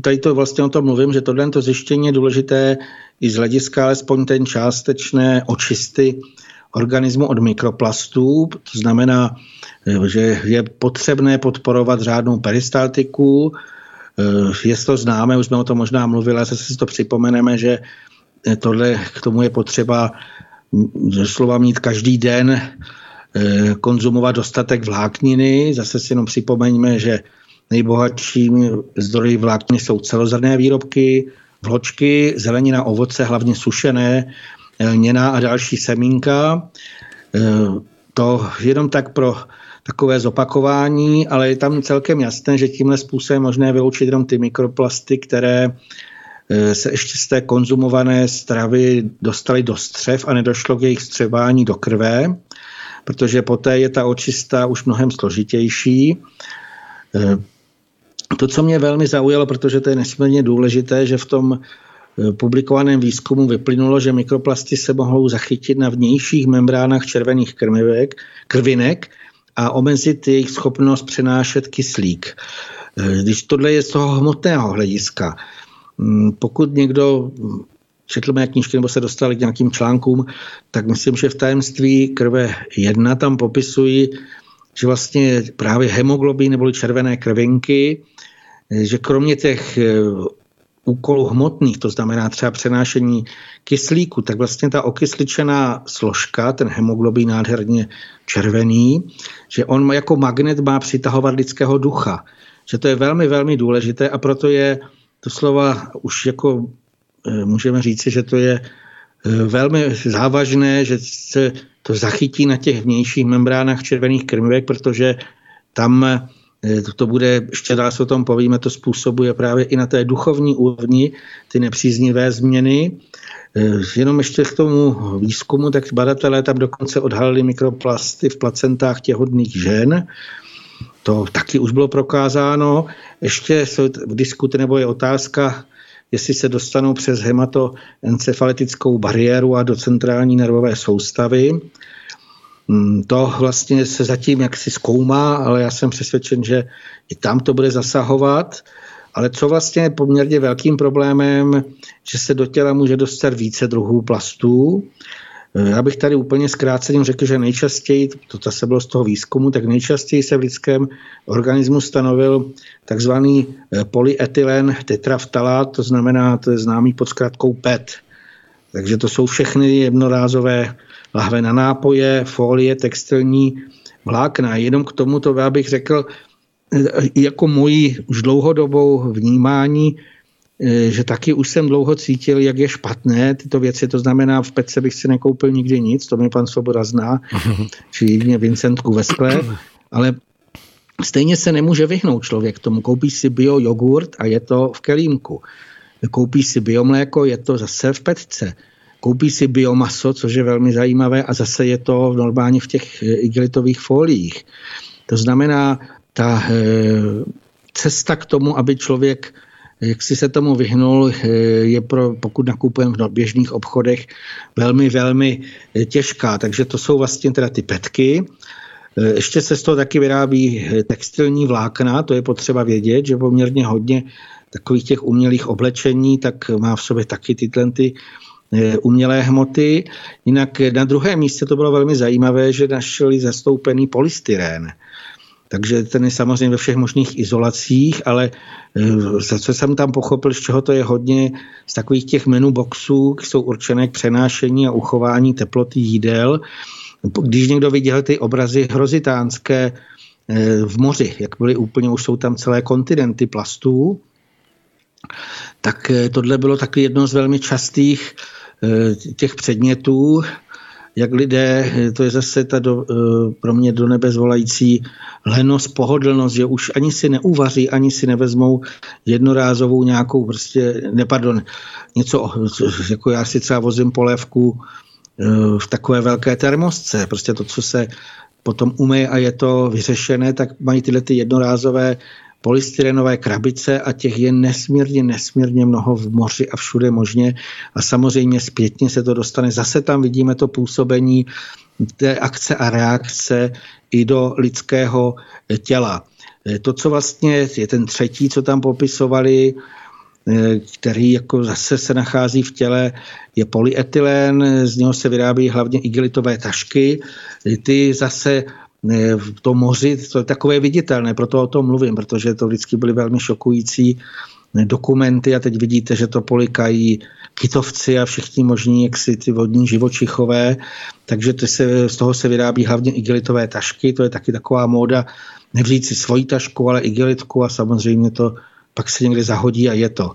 Speaker 3: tady, to vlastně o tom mluvím, že tohle to zjištění je důležité i z hlediska alespoň ten částečné očisty organismu od mikroplastů, to znamená, eh, že je potřebné podporovat řádnou peristaltiku, eh, je to známe, už jsme o tom možná mluvili, ale zase si to připomeneme, že tohle k tomu je potřeba slova mít každý den konzumovat dostatek vlákniny. Zase si jenom připomeňme, že nejbohatšími zdroji vlákniny jsou celozrné výrobky, vločky, zelenina, ovoce, hlavně sušené, eh, lněná a další semínka. Eh, to jenom tak pro takové zopakování, ale je tam celkem jasné, že tímhle způsobem možné vyloučit jenom ty mikroplasty, které se ještě z té konzumované stravy dostaly do střev a nedošlo k jejich střebání do krve protože poté je ta očista už mnohem složitější. Eh, to, co mě velmi zaujalo, protože to je nesmírně důležité, že v tom eh, publikovaném výzkumu vyplynulo, že mikroplasty se mohou zachytit na vnějších membránách červených krmivek, krvinek a omezit jejich schopnost přenášet kyslík. Eh, když tohle je z toho hmotného hlediska, mm, pokud někdo četl mé knížky nebo se dostali k nějakým článkům, tak myslím, že v tajemství krve jedna tam popisují, že vlastně právě hemoglobin neboli červené krvinky, že kromě těch eh, úkolů hmotných, to znamená třeba přenášení kyslíku, tak vlastně ta okysličená složka, ten hemoglobin nádherně červený, že on jako magnet má přitahovat lidského ducha. Že to je velmi, velmi důležité a proto je doslova už jako můžeme říci, že to je eh, velmi závažné, že se to zachytí na těch vnějších membránách červených krmivek, protože tam eh, to bude, ještě dál se o tom povíme, to způsobuje právě i na té duchovní úrovni ty nepříznivé změny. Jenom ještě k tomu výzkumu, tak badatelé tam dokonce odhalili mikroplasty v placentách těhodných žen. To taky už bylo prokázáno. Ještě jsou diskuty nebo je otázka, jestli se dostanou přes hematoencefalitickou bariéru a do centrální nervové soustavy. Mm, to vlastně se zatím jaksi zkoumá, ale já jsem přesvědčen, že i tam to bude zasahovat. Ale co vlastně je poměrně velkým problémem, že se do těla může dostat více druhů plastů. Já bych tady úplně zkráceně řekl, že nejčastěji, to zase bylo z toho výzkumu, tak nejčastěji se v lidském organismu stanovil takzvaný eh, polyetylen tetraftalát, to znamená, to je známý pod zkrátkou PET. Takže to jsou všechny jednorázové lahve na nápoje, folie, textilní vlákna. Jenom k tomu to já bych řekl, eh, jako moji už dlouhodobou vnímání, Eh, že taky už jsem dlouho cítil, jak je špatné tyto věci. To znamená, v Pece bych si nekoupil nikdy nic, to mi pan Svoboda zná, či jedině Vincentku ve skle, ale stejně se nemůže vyhnout člověk tomu. Koupí si bio jogurt a je to v kelímku. Koupí si biomléko, je to zase v petce. Koupí si biomaso, což je velmi zajímavé, a zase je to normálně v těch eh, igelitových foliích. To znamená, ta e, cesta k tomu, aby člověk jak si se tomu vyhnul, eh, je pro, pokud nakupujeme v běžných obchodech, velmi, velmi eh, těžká. Takže to jsou vlastně teda ty petky. Eh, ještě se z toho taky vyrábí textilní vlákna, to je potřeba vědět, že poměrně hodně takových těch umělých oblečení, tak má v sobě taky tyhle ty umělé hmoty. Jinak na druhém místě to bylo velmi zajímavé, že našli zastoupený polystyrén. takže ten je samozřejmě ve všech možných izolacích, ale za co jsem tam pochopil, z čeho to je hodně, z takových těch menu boxů, jsou určené k přenášení a uchování teploty jídel. Když někdo viděl ty obrazy hrozitánské eh, v moři, jak byly úplně, už jsou tam celé kontinenty plastů, tak eh, tohle bylo taky jedno z velmi častých těch předmětů, jak lidé, to je zase ta do, eh, pro mě do nebe zvolající lenost, pohodlnost, že už ani si neuvaří, ani si nevezmou jednorázovou nějakou prostě, ne, pardon, něco, jako já si třeba vozím polévku eh, v takové velké termosce, prostě to, co se potom umyje a je to vyřešené, tak mají tyhle ty jednorázové polystyrenové krabice a těch je nesmírně, nesmírně mnoho v moři a všude možně. A samozřejmě zpětně se to dostane. Zase tam vidíme to působení té akce a reakce i do lidského těla. To, co vlastně je ten třetí, co tam popisovali, který jako zase se nachází v těle, je polyetylen, z něho se vyrábí hlavně igelitové tašky. Ty zase v tom moři, to je takové viditelné, proto o tom mluvím, protože to vždycky byly velmi šokující dokumenty a teď vidíte, že to polikají kytovci a všichni možní, jak si ty vodní živočichové, takže to se, z toho se vyrábí hlavně igelitové tašky, to je taky taková móda, nevzít si svoji tašku, ale igelitku a samozřejmě to pak se někdy zahodí a je to.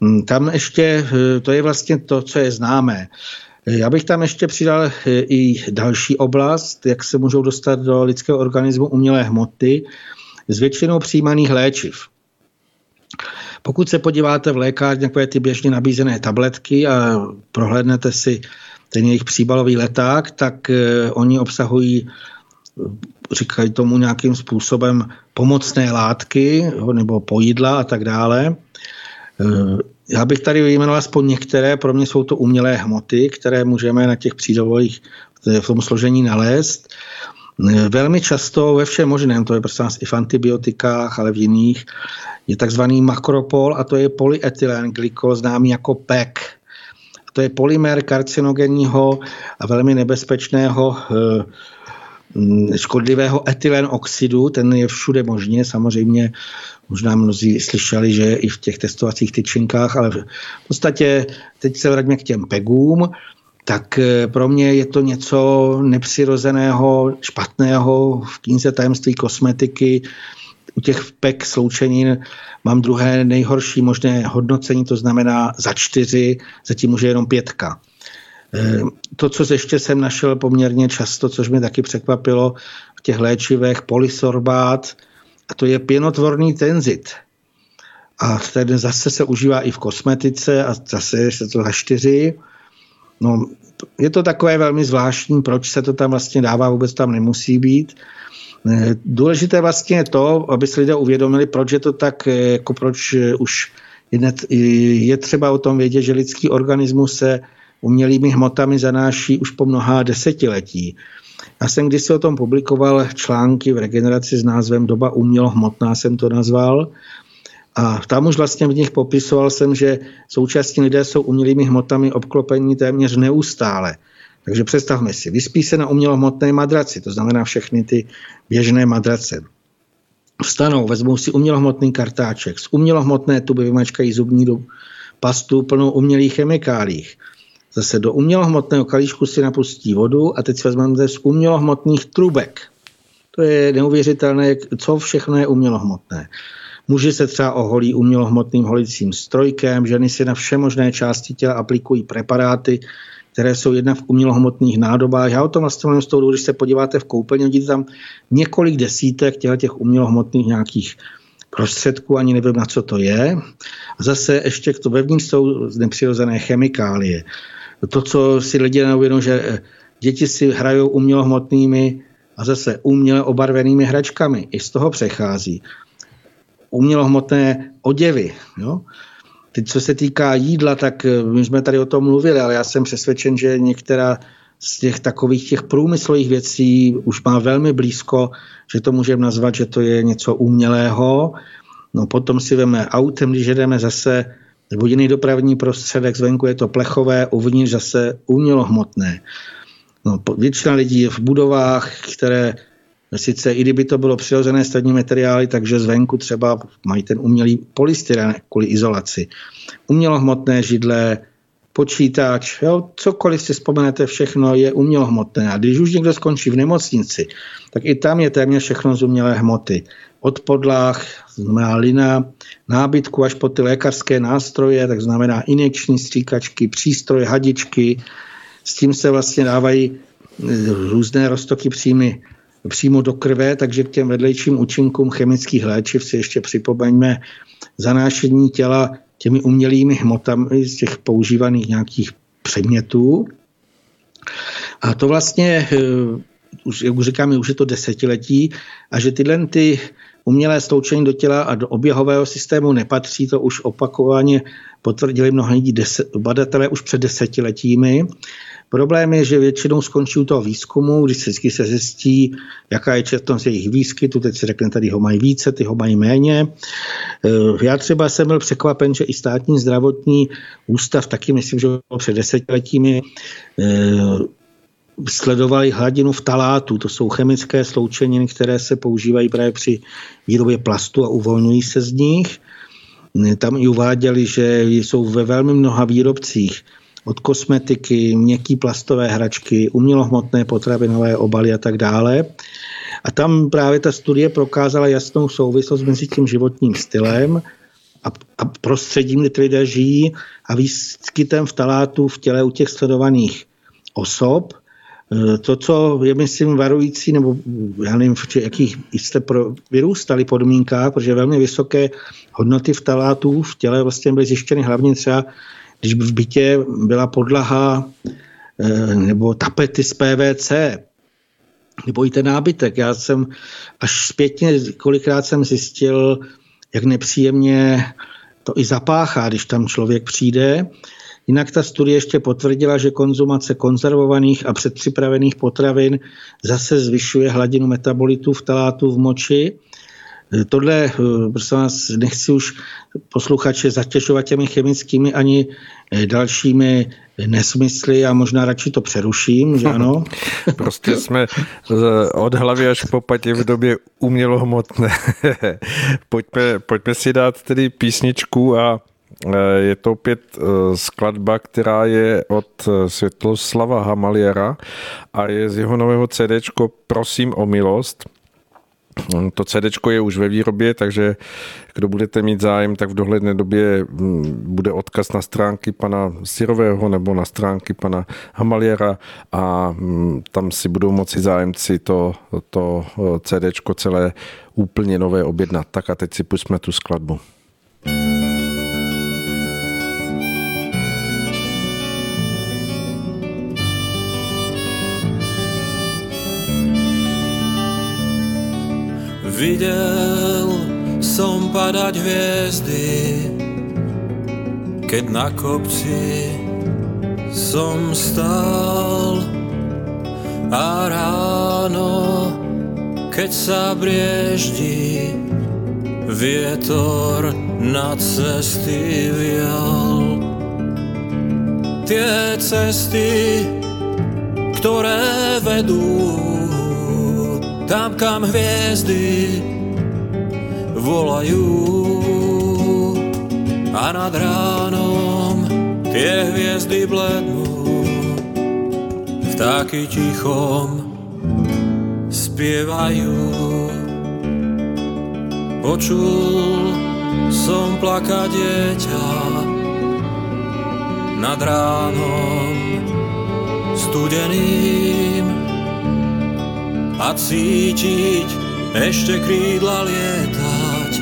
Speaker 3: Hm, tam ještě, to je vlastně to, co je známé. Já bych tam ještě přidal eh, i další oblast, jak se můžou dostat do lidského organismu umělé hmoty z většinou přijímaných léčiv. Pokud se podíváte v lékárně, takové ty běžně nabízené tabletky a prohlédnete si ten jejich příbalový leták, tak eh, oni obsahují, říkají tomu nějakým způsobem, pomocné látky nebo pojídla a tak dále. Já bych tady vyjmenoval aspoň některé, pro mě jsou to umělé hmoty, které můžeme na těch přídavových v tom složení nalézt. Velmi často ve všem možném, to je prostě i v antibiotikách, ale v jiných, je takzvaný makropol a to je polyetylen glykol, známý jako PEC. To je polymer karcinogenního a velmi nebezpečného eh, škodlivého etylen oxidu, ten je všude možně, samozřejmě Možná mnozí slyšeli, že i v těch testovacích tyčinkách, ale v podstatě teď se vraťme k těm pegům, tak eh, pro mě je to něco nepřirozeného, špatného v knize tajemství kosmetiky. U těch pek sloučenin mám druhé nejhorší možné hodnocení, to znamená za čtyři, zatím už je jenom pětka. Eh, to, co ještě jsem našel poměrně často, což mě taky překvapilo, v těch léčivech polysorbát, a to je pěnotvorný tenzit. A ten zase se užívá i v kosmetice a zase se to za čtyři. No, je to takové velmi zvláštní, proč se to tam vlastně dává, vůbec tam nemusí být. Eh, důležité vlastně je to, aby si lidé uvědomili, proč je to tak, eh, jako proč eh, už je třeba o tom vědět, že lidský organismus se umělými hmotami zanáší už po mnoha desetiletí. Já jsem kdysi o tom publikoval články v regeneraci s názvem Doba umělohmotná jsem to nazval. A tam už vlastně v nich popisoval jsem, že současní lidé jsou umělými hmotami obklopení téměř neustále. Takže představme si, vyspí se na umělohmotné madraci, to znamená všechny ty běžné madrace. Vstanou, vezmou si umělohmotný kartáček, z umělohmotné tuby vymačkají zubní pastu plnou umělých chemikálích. Zase do umělohmotného kalíšku si napustí vodu a teď si vezmeme z umělohmotných trubek. To je neuvěřitelné, co všechno je umělohmotné. Muži se třeba oholí umělohmotným holicím strojkem, ženy si na vše možné části těla aplikují preparáty, které jsou jedna v umělohmotných nádobách. Já o tom vlastně mluvím z toho, když se podíváte v koupelně, vidíte tam několik desítek těch umělohmotných nějakých prostředků, ani nevím, na co to je. A zase ještě to vevnitř jsou nepřirozené chemikálie to, co si lidi neuvědomují, že eh, děti si hrajou umělohmotnými a zase uměle obarvenými hračkami. I z toho přechází. Umělohmotné oděvy. Jo? Teď, co se týká jídla, tak eh, my jsme tady o tom mluvili, ale já jsem přesvědčen, že některá z těch takových těch průmyslových věcí už má velmi blízko, že to můžeme nazvat, že to je něco umělého. No potom si veme autem, když jedeme zase nebo jiný dopravní prostředek, zvenku je to plechové, uvnitř zase umělohmotné. No, většina lidí je v budovách, které Sice i kdyby to bylo přirozené stavní materiály, takže zvenku třeba mají ten umělý polystyren kvůli izolaci. Umělohmotné židle, počítač, jo, cokoliv si vzpomenete, všechno je umělohmotné. A když už někdo skončí v nemocnici, tak i tam je téměř všechno z umělé hmoty. Od podlah, znamená lina, nábytku až po ty lékařské nástroje, tak znamená injekční stříkačky, přístroje, hadičky. S tím se vlastně dávají eh, různé roztoky příjmy přímo do krve, takže k těm vedlejším účinkům chemických léčiv si ještě připomeňme zanášení těla těmi umělými hmotami z těch používaných nějakých předmětů. A to vlastně, eh, jak už říkáme, už je to desetiletí a že tyhle ty umělé sloučení do těla a do oběhového systému nepatří, to už opakovaně potvrdili mnoho lidí, badatelé už před desetiletími. Problém je, že většinou skončí u toho výzkumu, když se vždycky se zjistí, jaká je četnost jejich výskytu, teď si řekne, tady ho mají více, ty ho mají méně. Eh, já třeba jsem byl překvapen, že i státní zdravotní ústav, taky myslím, že před desetiletími, eh, sledovali hladinu vtalátu, to jsou chemické sloučeniny, které se používají právě při výrobě plastu a uvolňují se z nich. Tam i uváděli, že jsou ve velmi mnoha výrobcích od kosmetiky, měkký plastové hračky, umělohmotné potravinové obaly a tak dále. A tam právě ta studie prokázala jasnou souvislost mezi tím životním stylem a, a prostředím, kde lidé žijí a výskytem vtalátů v těle u těch sledovaných osob. E, to, co je, myslím, varující, nebo já nevím, v jakých jste pro, vyrůstali podmínkách, protože velmi vysoké hodnoty vtalátů v těle vlastně byly zjištěny hlavně třeba když v bytě byla podlaha eh, nebo tapety z PVC, nebo i ten nábytek. Já jsem až zpětně kolikrát jsem zjistil, jak nepříjemně to i zapáchá, když tam člověk přijde. Jinak ta studie ještě potvrdila, že konzumace konzervovaných a předpřipravených potravin zase zvyšuje hladinu metabolitů v talátu v moči Tohle, eh, prosím vás, nechci už posluchače zatěžovat těmi chemickými ani eh, dalšími nesmysly a možná radši to přeruším, že ano?
Speaker 2: prostě jsme od hlavy až po patě v době umělohmotné. pojďme, pojďme si dát tedy písničku a je to opět skladba, která je od Světloslava Hamaliera a je z jeho nového CDčko Prosím o milost. To CD je už ve výrobě, takže kdo budete mít zájem, tak v dohledné době mm, bude odkaz na stránky pana Sirového nebo na stránky pana Hamaliera a mm, tam si budou moci zájemci to, to CD celé úplně nové objednat. Tak a teď si pusme tu skladbu.
Speaker 4: Videl som padať hviezdy, keď na kopci som stál a ráno, keď sa brieždi, vietor na cesty vial. Tie cesty, ktoré vedú tam, kam hviezdy volajú a nad ránom tie hviezdy blednú. Vtáky tichom spievajú. Počul som plakať dieťa nad ránom studeným a cítiť ešte krídla lietať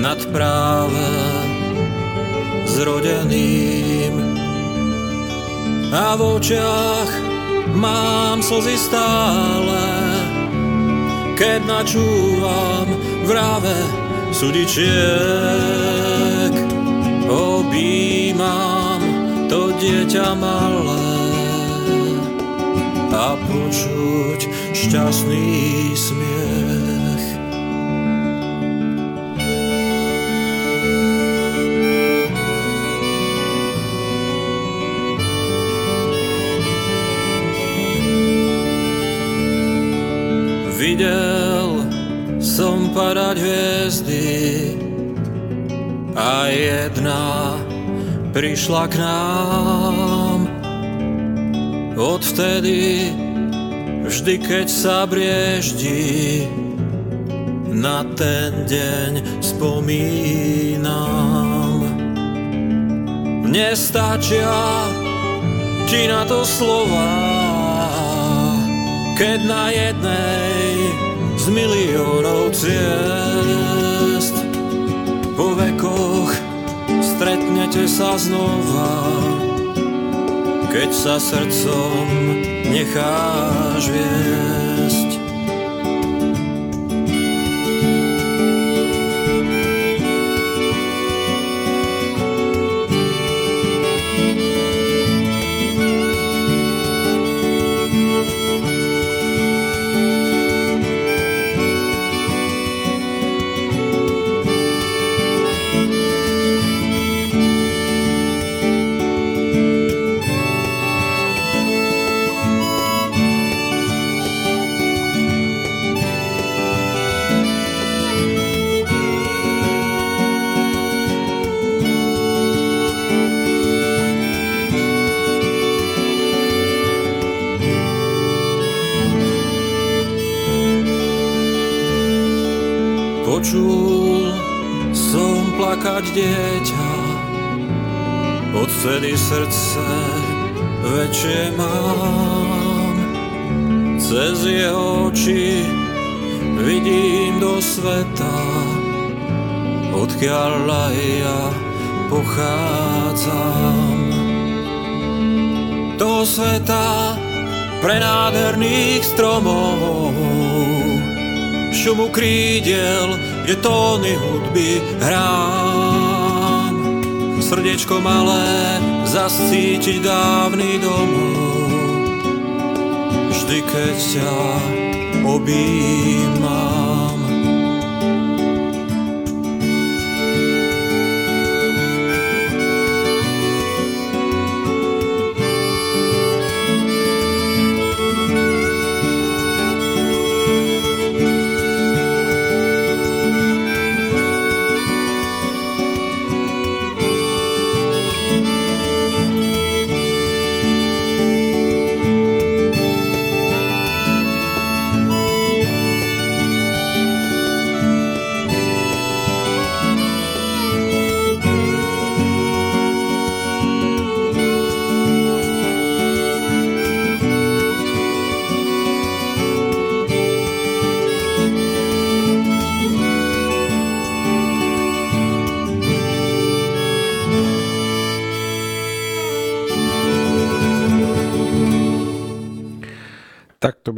Speaker 4: nad práve zrodeným. A v očiach mám slzy stále, keď načúvam vrave sudičiek. Obímam to dieťa malé, a počuť šťastný smiech. videl som padať hviezdy a jedna prišla k nám. Odvtedy vždy, keď sa brieždí, na ten deň spomínam. Nestačia ti na to slova, keď na jednej z miliónov ciest po vekoch stretnete sa znova, keď sa srdcom necháš viesť. Dieťa, odvtedy srdce väčšie mám. Cez jeho oči vidím do sveta, odkiaľ aj ja pochádzam. Do sveta prenádherných stromov, šumu krídel, kde tóny hudby hrám. Srdiečko malé, zascítiť dávny domov, vždy keď ťa objímam.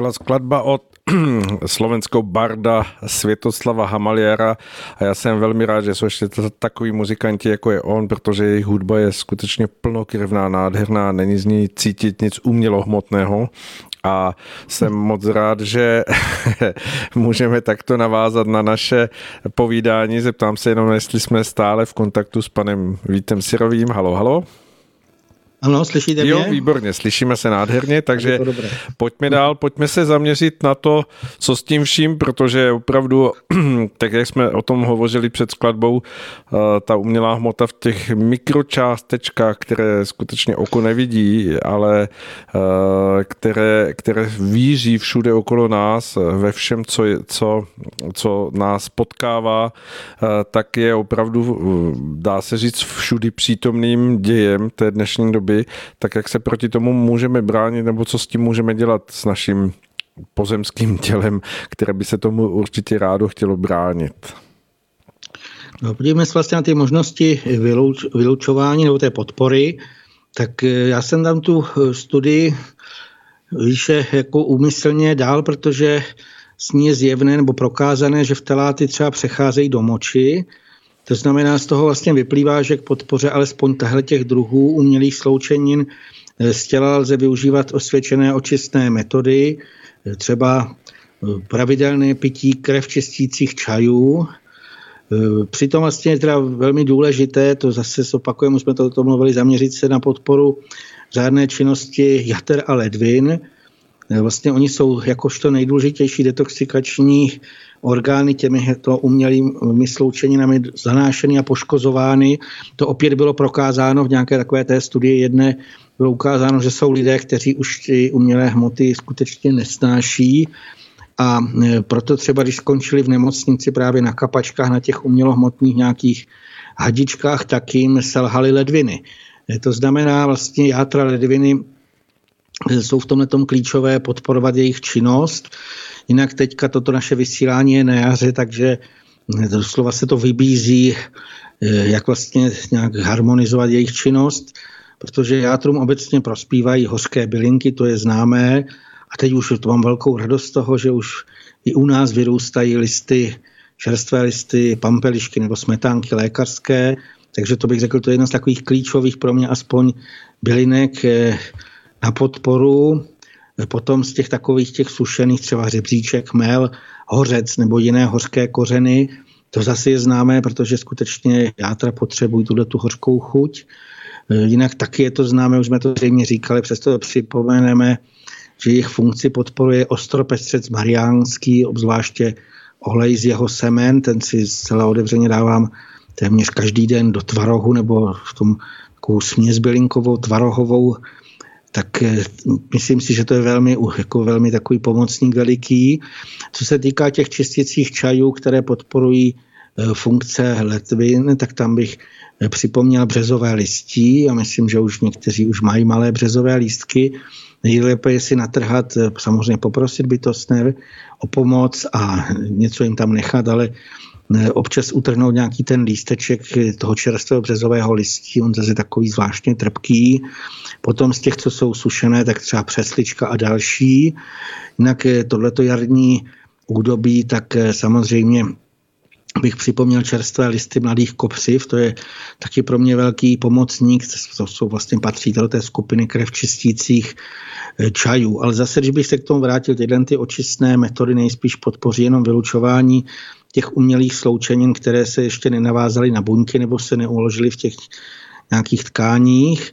Speaker 2: Byla skladba od slovenského barda Světoslava Hamaliera a já jsem velmi rád, že jsou ještě takový muzikanti, jako je on, protože jejich hudba je skutečně plnokrevná, nádherná, není z ní cítit nic umělohmotného a jsem moc rád, že můžeme takto navázat na naše povídání. Zeptám se jenom, jestli jsme stále v kontaktu s panem Vítem Sirovým. Halo, halo.
Speaker 3: Ano, slyšíte
Speaker 2: jo,
Speaker 3: mě?
Speaker 2: výborně, slyšíme se nádherně, takže pojďme dál, pojďme se zaměřit na to, co s tím vším, protože opravdu, tak jak jsme o tom hovořili před skladbou, eh, ta umělá hmota v těch mikročástečkách, které skutečně oko nevidí, ale eh, které, které víří všude okolo nás, ve všem, co, je, co, co nás potkává, eh, tak je opravdu, dá se říct, všudy přítomným dějem té dnešní doby doby, tak jak se proti tomu můžeme bránit, nebo co s tím můžeme dělat s naším pozemským tělem, které by se tomu určitě rádo chtělo bránit.
Speaker 3: No, podívejme se vlastně na ty možnosti vylouč, vylučování nebo té podpory. Tak eh, já jsem tam tu eh, studii výše jako úmyslně dál, protože s ní je zjevné nebo prokázané, že vteláty třeba přecházejí do moči, to znamená, z toho vlastně vyplývá, že k podpoře alespoň tahle těch druhů umělých sloučenin eh, z těla lze využívat osvědčené očistné metody, eh, třeba eh, pravidelné pití krev čistících čajů. Přitom vlastně je teda velmi důležité, to zase opakujeme, jsme to o tom mluvili, zaměřit se na podporu řádné činnosti jater a ledvin, Vlastně oni jsou jakožto nejdůležitější detoxikační orgány těmi to umělými sloučeninami zanášeny a poškozovány. To opět bylo prokázáno v nějaké takové té studii jedné, bylo ukázáno, že jsou lidé, kteří už ty umělé hmoty skutečně nesnáší a e, proto třeba, když skončili v nemocnici právě na kapačkách, na těch umělohmotných nějakých hadičkách, tak jim selhaly ledviny. E, to znamená vlastně játra ledviny e, jsou v tomhle klíčové podporovat jejich činnost. Jinak teďka toto naše vysílání je na jaře, takže doslova se to vybízí, jak vlastně nějak harmonizovat jejich činnost, protože játrům obecně prospívají hořké bylinky, to je známé, a teď už to mám velkou radost z toho, že už i u nás vyrůstají listy, čerstvé listy, pampelišky nebo smetánky lékařské, takže to bych řekl, to je jedna z takových klíčových pro mě aspoň bylinek eh, na podporu. Potom z těch takových těch sušených, třeba řebříček, mel, hořec nebo jiné hořké kořeny, to zase je známé, protože skutečně játra potřebují tuhle tu hořkou chuť. Eh, jinak taky je to známé, už jsme to zřejmě říkali, přesto připomeneme že jejich funkci podporuje ostropestřec mariánský, obzvláště olej z jeho semen, ten si zcela otevřeně dávám téměř každý den do tvarohu nebo v tom takovou směs bylinkovou, tvarohovou, tak eh, myslím si, že to je velmi, jako velmi takový pomocník veliký. Co se týká těch čisticích čajů, které podporují eh, funkce letvin, tak tam bych eh, připomněl březové listí a myslím, že už někteří už mají malé březové lístky, Nejlépe je si natrhat, samozřejmě poprosit bytostné o pomoc a něco jim tam nechat, ale občas utrhnout nějaký ten lísteček toho čerstvého březového listí, on zase takový zvláštně trpký. Potom z těch, co jsou sušené, tak třeba přeslička a další. Jinak eh, tohleto jarní údobí, tak samozřejmě bych připomněl čerstvé listy mladých kopřiv, to je taky pro mě velký pomocník, to jsou vlastně patří do té skupiny krev čistících eh, čajů. Ale zase, když bych se k tomu vrátil, tyhle ty očistné metody nejspíš podpoří jenom vylučování těch umělých sloučenin, které se ještě nenavázaly na buňky nebo se neuložily v těch nějakých tkáních.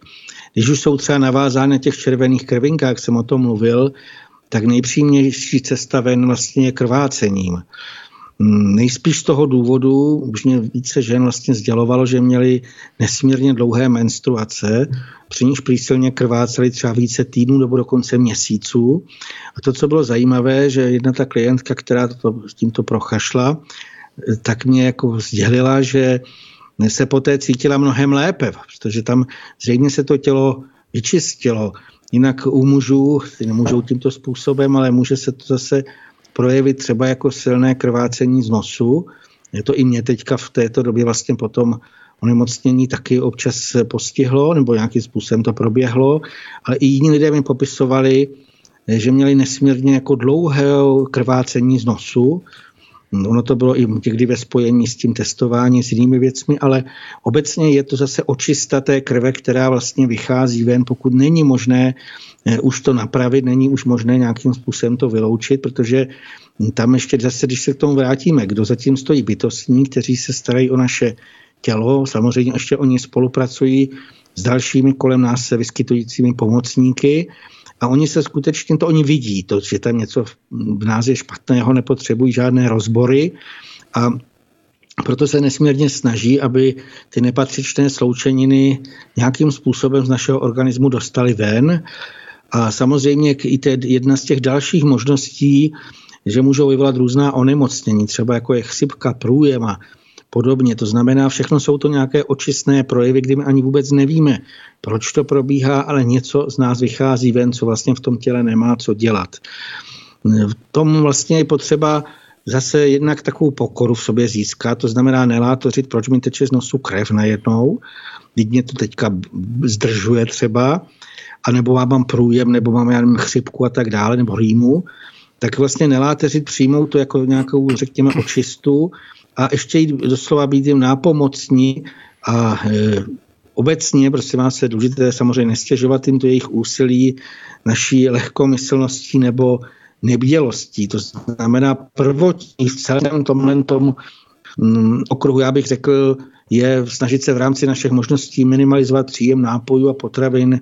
Speaker 3: Když už jsou třeba navázány na těch červených krvinkách, jak jsem o tom mluvil, tak nejpřímější cesta ven vlastně je krvácením. Nejspíš z toho důvodu už mě více žen vlastně sdělovalo, že měli nesmírně dlouhé menstruace, při níž přísilně krváceli třeba více týdnů nebo dokonce měsíců. A to, co bylo zajímavé, že jedna ta klientka, která to, s tímto prochašla, tak mě jako sdělila, že se poté cítila mnohem lépe, protože tam zřejmě se to tělo vyčistilo. Jinak u mužů, ty nemůžou tímto způsobem, ale může se to zase projevit třeba jako silné krvácení z nosu. Je to i mě teďka v této době vlastně potom onemocnění taky občas postihlo, nebo nějakým způsobem to proběhlo, ale i jiní lidé mi popisovali, že měli nesmírně jako dlouhé krvácení z nosu. Ono to bylo i někdy ve spojení s tím testováním, s jinými věcmi, ale obecně je to zase očista té krve, která vlastně vychází ven, pokud není možné už to napravit, není už možné nějakým způsobem to vyloučit, protože tam ještě zase, když se k tomu vrátíme, kdo zatím stojí? Bytostní, kteří se starají o naše tělo, samozřejmě ještě oni spolupracují s dalšími kolem nás se vyskytujícími pomocníky a oni se skutečně, to oni vidí, to, že tam něco v nás je špatného, nepotřebují žádné rozbory a proto se nesmírně snaží, aby ty nepatřičné sloučeniny nějakým způsobem z našeho organismu dostaly ven a samozřejmě i jedna z těch dalších možností, že můžou vyvolat různá onemocnění, třeba jako je chřipka, průjem a podobně. To znamená, všechno jsou to nějaké očistné projevy, kdy my ani vůbec nevíme, proč to probíhá, ale něco z nás vychází ven, co vlastně v tom těle nemá co dělat. V tom vlastně je potřeba zase jednak takovou pokoru v sobě získat, to znamená nelátořit, proč mi teče z nosu krev najednou, když mě to teďka zdržuje třeba, anebo mám průjem, nebo mám já nevím, chřipku a tak dále, nebo rýmu, tak vlastně neláteřit přijmout to jako nějakou, řekněme, očistu a ještě jít doslova být jim nápomocní a e, obecně, prostě má se důležité samozřejmě nestěžovat jim to jejich úsilí naší lehkomyslností nebo nebdělostí. To znamená prvotní v celém tomhle tom mm, okruhu, já bych řekl, je snažit se v rámci našich možností minimalizovat příjem nápojů a potravin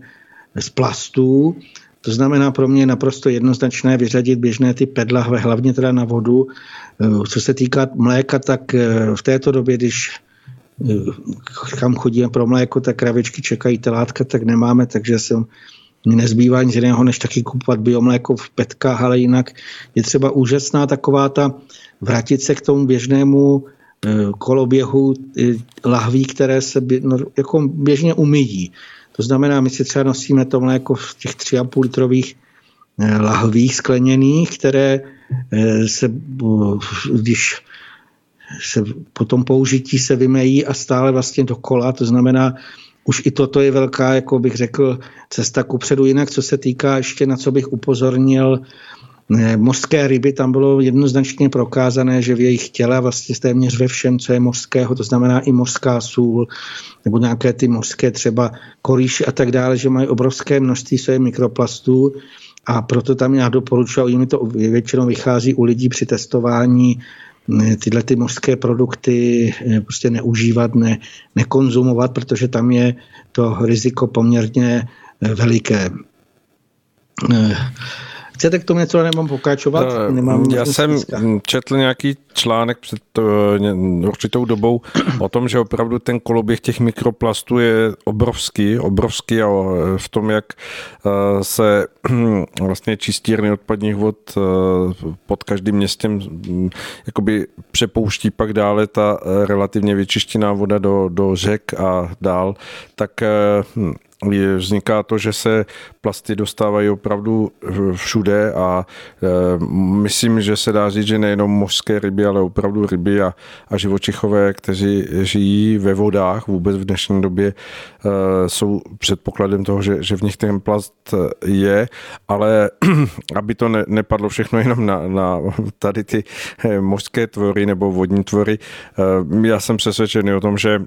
Speaker 3: z plastů. To znamená pro mě naprosto jednoznačné vyřadit běžné ty pedlahve, hlavně teda na vodu. Co se týká mléka, tak v této době, když kam chodíme pro mléko, tak kravičky čekají telátka, tak nemáme, takže jsem mi nezbývá nic jiného, než taky kupovat biomléko v petkách, ale jinak je třeba úžasná taková ta vrátit se k tomu běžnému eh, koloběhu lahví, které se no, jako běžně umyjí. To znamená, my si třeba nosíme to mléko v těch 3,5 litrových eh, lahvích skleněných, které eh, se, když se po tom použití se vymejí a stále vlastně dokola, to znamená, už i toto je velká, jako bych řekl, cesta kupředu. Jinak, co se týká ještě, na co bych upozornil, mořské ryby, tam bylo jednoznačně prokázané, že v jejich těle vlastně téměř ve všem, co je mořského, to znamená i mořská sůl, nebo nějaké ty mořské třeba korýši a tak dále, že mají obrovské množství své mikroplastů a proto tam já doporučuji, mi to většinou vychází u lidí při testování tyhle ty mořské produkty eh, prostě neužívat, ne, nekonzumovat, protože tam je to riziko poměrně eh, veliké. Eh, Chcete k tomu něco, nemám pokračovat?
Speaker 2: No,
Speaker 3: Nemám
Speaker 2: Já jsem dneska. četl nějaký článek před určitou dobou o tom, že opravdu ten koloběh těch mikroplastů je obrovský, obrovský a v tom, jak eh, se vlastně čistírny odpadních vod eh, pod každým městem hm, jakoby přepouští pak dále ta eh, relativně vyčištěná voda do, do řek a dál, tak hm, vzniká to, že se plasty dostávají opravdu všude a e, myslím, že se dá říct, že nejenom mořské ryby, ale opravdu ryby a, a živočichové, kteří žijí ve vodách vůbec v dnešní době, e, jsou předpokladem toho, že, že v nich ten plast je, ale aby to ne, nepadlo všechno jenom na, na tady ty mořské tvory nebo vodní tvory, já jsem přesvědčený o tom, že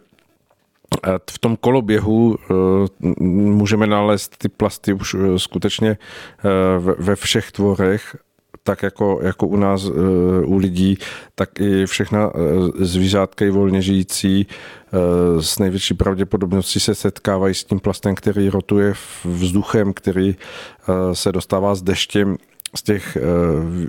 Speaker 2: v tom koloběhu eh, můžeme nalézt ty plasty už eh, skutečně eh, ve všech tvorech, tak jako, jako u nás, u lidí, tak i všechna zvířátka i volně žijící s největší pravděpodobností se setkávají s tím plastem, který rotuje vzduchem, který se dostává s deštěm z těch eh,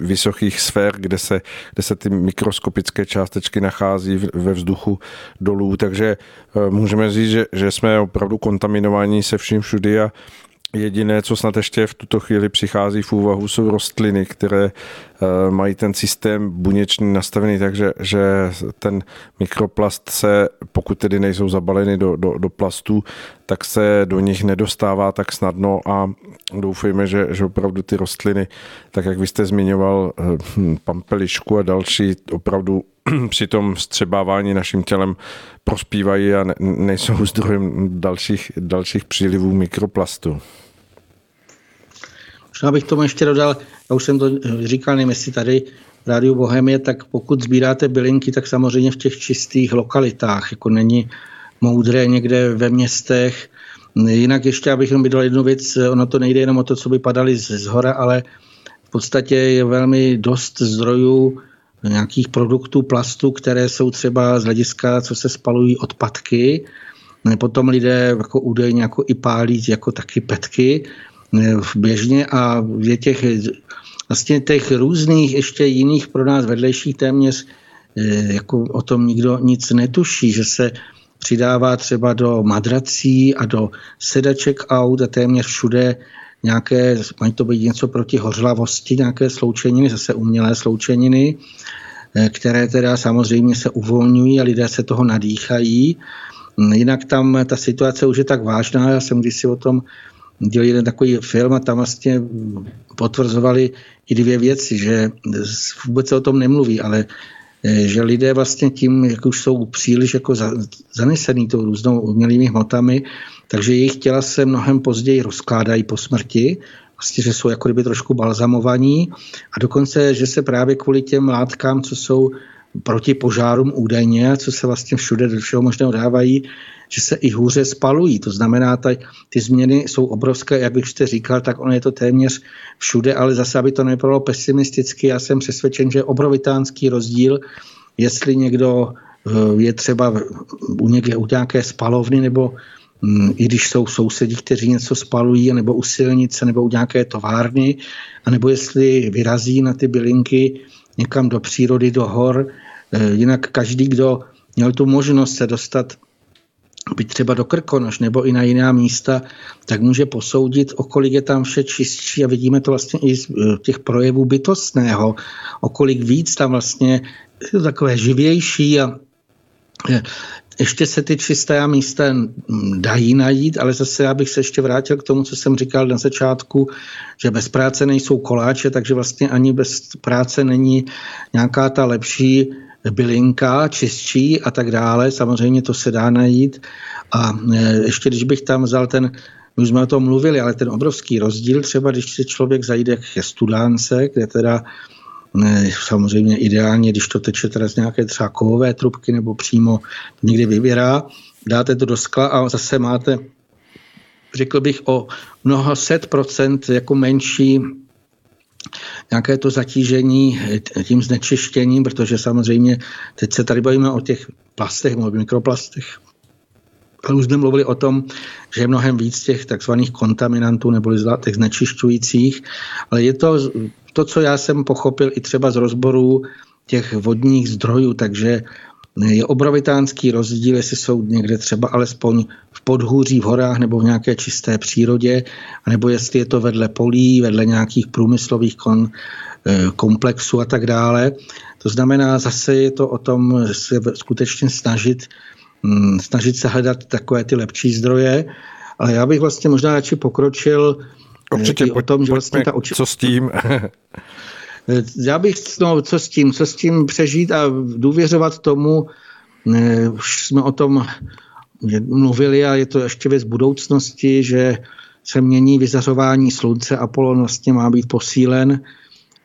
Speaker 2: vysokých sfér, kde se, kde se ty mikroskopické částečky nachází ve vzduchu dolů, takže eh, můžeme říct, že, že jsme opravdu kontaminováni se vším všudy a Jediné, co snad ještě v tuto chvíli přichází v úvahu, jsou rostliny, které eh, mají ten systém buněčný nastavený takže že ten mikroplast se, pokud tedy nejsou zabaleny do, do, do plastů, tak se do nich nedostává tak snadno a doufejme, že, že opravdu ty rostliny, tak jak vy jste zmiňoval, eh, hm, pampelišku a další, opravdu při tom střebávání naším tělem prospívají a ne, nejsou zdrojem dalších, dalších přílivů mikroplastu.
Speaker 3: Možná bych tomu ještě dodal, já už jsem to říkal, nevím jestli tady v Rádiu Bohemie, tak pokud sbíráte bylinky, tak samozřejmě v těch čistých lokalitách, jako není moudré někde ve městech. Jinak ještě, abych jenom vydal jednu věc, ono to nejde jenom o to, co by padaly z hora, ale v podstatě je velmi dost zdrojů nějakých produktů plastu, které jsou třeba z hlediska, co se spalují odpadky. Potom lidé jako údajně jako i pálí jako taky petky běžně a je těch vlastně těch různých ještě jiných pro nás vedlejších téměř eh, jako o tom nikdo nic netuší, že se přidává třeba do madrací a do sedaček aut a téměř všude nějaké, mají to být něco proti hořlavosti, nějaké sloučeniny, zase umělé sloučeniny, eh, které teda samozřejmě se uvolňují a lidé se toho nadýchají. Jinak tam ta situace už je tak vážná, já jsem kdysi o tom dělal jeden takový film a tam vlastně potvrzovali i dvě věci, že vůbec se o tom nemluví, ale eh, že lidé vlastně tím, jak už jsou příliš jako zanesený tou různou umělými hmotami, takže jejich těla se mnohem později rozkládají po smrti, vlastně, že jsou jako kdyby trošku balzamovaní a dokonce, že se právě kvůli těm látkám, co jsou proti požárům údajně, co se vlastně všude do všeho možného dávají, že se i hůře spalují. To znamená, ta, ty změny jsou obrovské, jak bych jste říkal, tak ono je to téměř všude, ale zase, aby to nebylo pesimisticky, já jsem přesvědčen, že je obrovitánský rozdíl, jestli někdo eh, je třeba u, někde, u nějaké spalovny nebo i když jsou sousedi, kteří něco spalují, nebo u silnice, nebo u nějaké továrny, anebo jestli vyrazí na ty bylinky někam do přírody, do hor. Eh, jinak každý, kdo měl tu možnost se dostat byť třeba do Krkonoš nebo i na jiná místa, tak může posoudit, o kolik je tam vše čistší a vidíme to vlastně i z eh, těch projevů bytostného, o kolik víc tam vlastně je to takové živější a eh, ještě se ty čisté místa dají najít, ale zase já bych se ještě vrátil k tomu, co jsem říkal na začátku, že bez práce nejsou koláče, takže vlastně ani bez práce není nějaká ta lepší bylinka, čistší a tak dále. Samozřejmě to se dá najít. A e, ještě když bych tam vzal ten, my už jsme o tom mluvili, ale ten obrovský rozdíl, třeba když se člověk zajde ke studánce, kde teda samozřejmě ideálně, když to teče teda z nějaké třeba kovové trubky nebo přímo někde vybírá, dáte to do skla a zase máte, řekl bych, o mnoho set procent jako menší nějaké to zatížení tím znečištěním, protože samozřejmě teď se tady bavíme o těch plastech, o mikroplastech, ale už jsme mluvili o tom, že je mnohem víc těch takzvaných kontaminantů nebo těch znečišťujících, ale je to to, co já jsem pochopil i třeba z rozboru těch vodních zdrojů, takže je obrovitánský rozdíl, jestli jsou někde třeba alespoň v podhůří, v horách nebo v nějaké čisté přírodě, nebo jestli je to vedle polí, vedle nějakých průmyslových kon, eh, komplexů a tak dále. To znamená, zase je to o tom se skutečně snažit, hm, snažit se hledat takové ty lepší zdroje, ale já bych vlastně možná radši pokročil
Speaker 2: Určitě,
Speaker 3: o tom, že vlastně ta
Speaker 2: oči... Co s tím?
Speaker 3: Já bych, no, co s tím, co s tím přežít a důvěřovat tomu, už jsme o tom mluvili a je to ještě věc budoucnosti, že se mění vyzařování slunce, Apollo vlastně má být posílen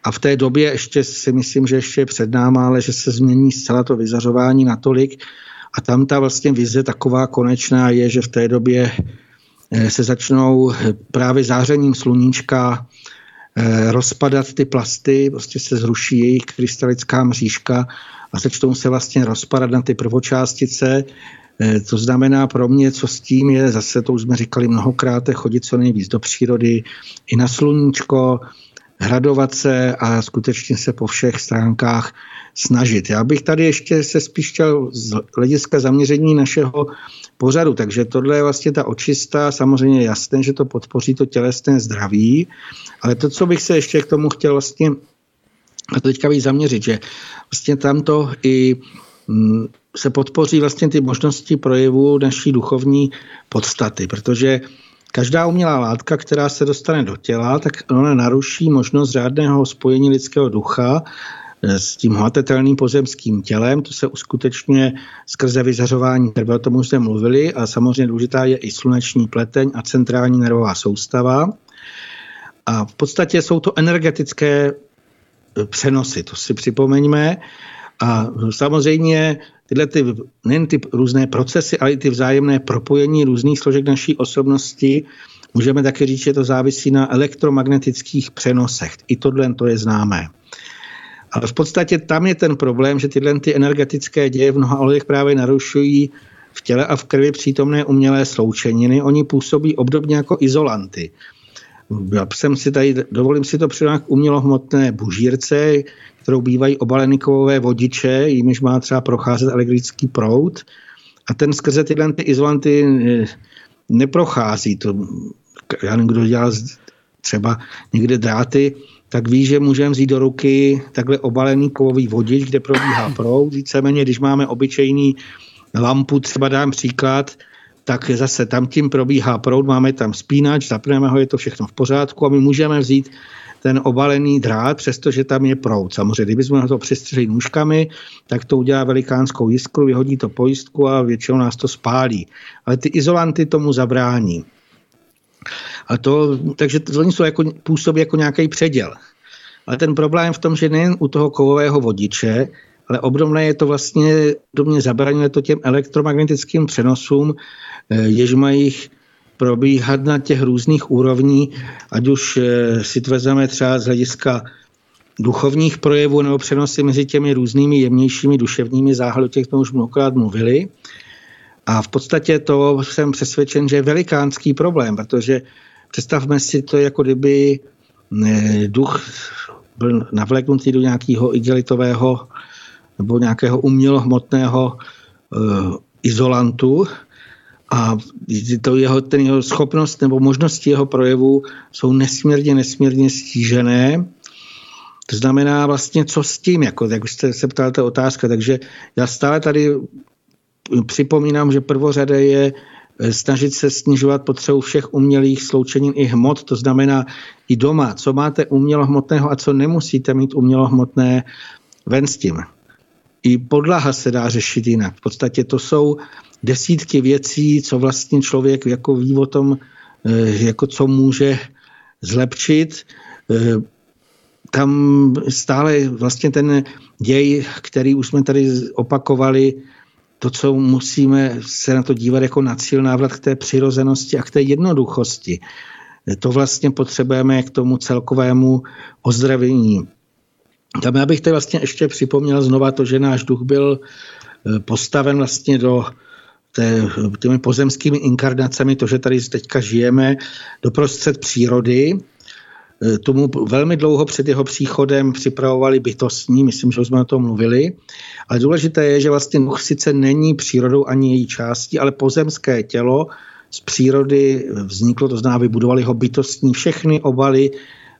Speaker 3: a v té době ještě si myslím, že ještě je před náma, ale že se změní zcela to vyzařování natolik a tam ta vlastně vize taková konečná je, že v té době se začnou právě zářením sluníčka Eh, rozpadat ty plasty, prostě se zruší jejich krystalická mřížka a začnou se vlastně rozpadat na ty prvočástice. Eh, to znamená pro mě, co s tím je, zase to už jsme říkali mnohokrát, chodit co nejvíc do přírody, i na sluníčko, hradovat se a skutečně se po všech stránkách snažit. Já bych tady ještě se spíš chtěl z hlediska zaměření našeho pořadu, takže tohle je vlastně ta očista, samozřejmě jasné, že to podpoří to tělesné zdraví, ale to, co bych se ještě k tomu chtěl vlastně a to teďka bych zaměřit, že vlastně tamto i mm, se podpoří vlastně ty možnosti projevu naší duchovní podstaty, protože každá umělá látka, která se dostane do těla, tak ona naruší možnost řádného spojení lidského ducha s tím hmatatelným pozemským tělem. To se uskutečňuje skrze vyzařování krve, o tom už jsme mluvili, a samozřejmě důležitá je i sluneční pleteň a centrální nervová soustava. A v podstatě jsou to energetické e, přenosy, to si připomeňme. A samozřejmě tyhle ty, nejen ty různé procesy, ale i ty vzájemné propojení různých složek naší osobnosti, můžeme také říct, že to závisí na elektromagnetických přenosech. I tohle to je známé. Ale v podstatě tam je ten problém, že tyhle ty energetické děje v mnoha ohledech právě narušují v těle a v krvi přítomné umělé sloučeniny. Oni působí obdobně jako izolanty. Já jsem si tady, dovolím si to přirovnat k umělohmotné bužírce, kterou bývají obaleny kovové vodiče, jimiž má třeba procházet elektrický proud. A ten skrze tyhle ty izolanty eh, neprochází. To, já nevím, kdo dělal třeba někde dráty, tak ví, že můžeme vzít do ruky takhle obalený kovový vodič, kde probíhá proud. Víceméně, když máme obyčejný lampu, třeba dám příklad, tak zase tam tím probíhá proud, máme tam spínač, zapneme ho, je to všechno v pořádku a my můžeme vzít ten obalený drát, přestože tam je proud. Samozřejmě, kdybychom ho to přistřeli nůžkami, tak to udělá velikánskou jiskru, vyhodí to pojistku a většinou nás to spálí. Ale ty izolanty tomu zabrání. A to, takže oni jsou jako, působí jako nějaký předěl. Ale ten problém v tom, že nejen u toho kovového vodiče, ale obdobné je to vlastně, obdobně zabraňuje to těm elektromagnetickým přenosům, eh, jež mají probíhat na těch různých úrovní, ať už eh, si to vezmeme třeba z hlediska duchovních projevů nebo přenosy mezi těmi různými jemnějšími duševními záhady, o těch jsme už mnohokrát mluvili. A v podstatě to jsem přesvědčen, že je velikánský problém, protože představme si to, jako kdyby eh, duch byl navleknutý do nějakého igelitového nebo nějakého umělohmotného uh, izolantu a to jeho, ten jeho schopnost nebo možnosti jeho projevu jsou nesmírně, nesmírně stížené. To znamená vlastně, co s tím, jako, jak jste se ptal, ta otázka. Takže já stále tady připomínám, že prvořadé je eh, snažit se snižovat potřebu všech umělých sloučenin i hmot, to znamená i doma, co máte umělohmotného a co nemusíte mít umělohmotné, ven s tím. I podlaha se dá řešit jinak. V podstatě to jsou desítky věcí, co vlastně člověk jako ví o tom, eh, jako co může zlepšit. Eh, tam stále vlastně ten děj, který už jsme tady opakovali, to, co musíme se na to dívat jako na cíl návrat k té přirozenosti a k té jednoduchosti. To vlastně potřebujeme k tomu celkovému ozdravení. Tam já bych tady vlastně ještě připomněl znova to, že náš duch byl eh, postaven vlastně do té, těmi pozemskými inkarnacemi, to, že tady teďka žijeme doprostřed přírody, tomu velmi dlouho před jeho příchodem připravovali bytostní, myslím, že už jsme o tom mluvili, ale důležité je, že vlastně duch sice není přírodou ani její částí, ale pozemské tělo z přírody vzniklo, to znamená, vybudovali ho bytostní všechny obaly,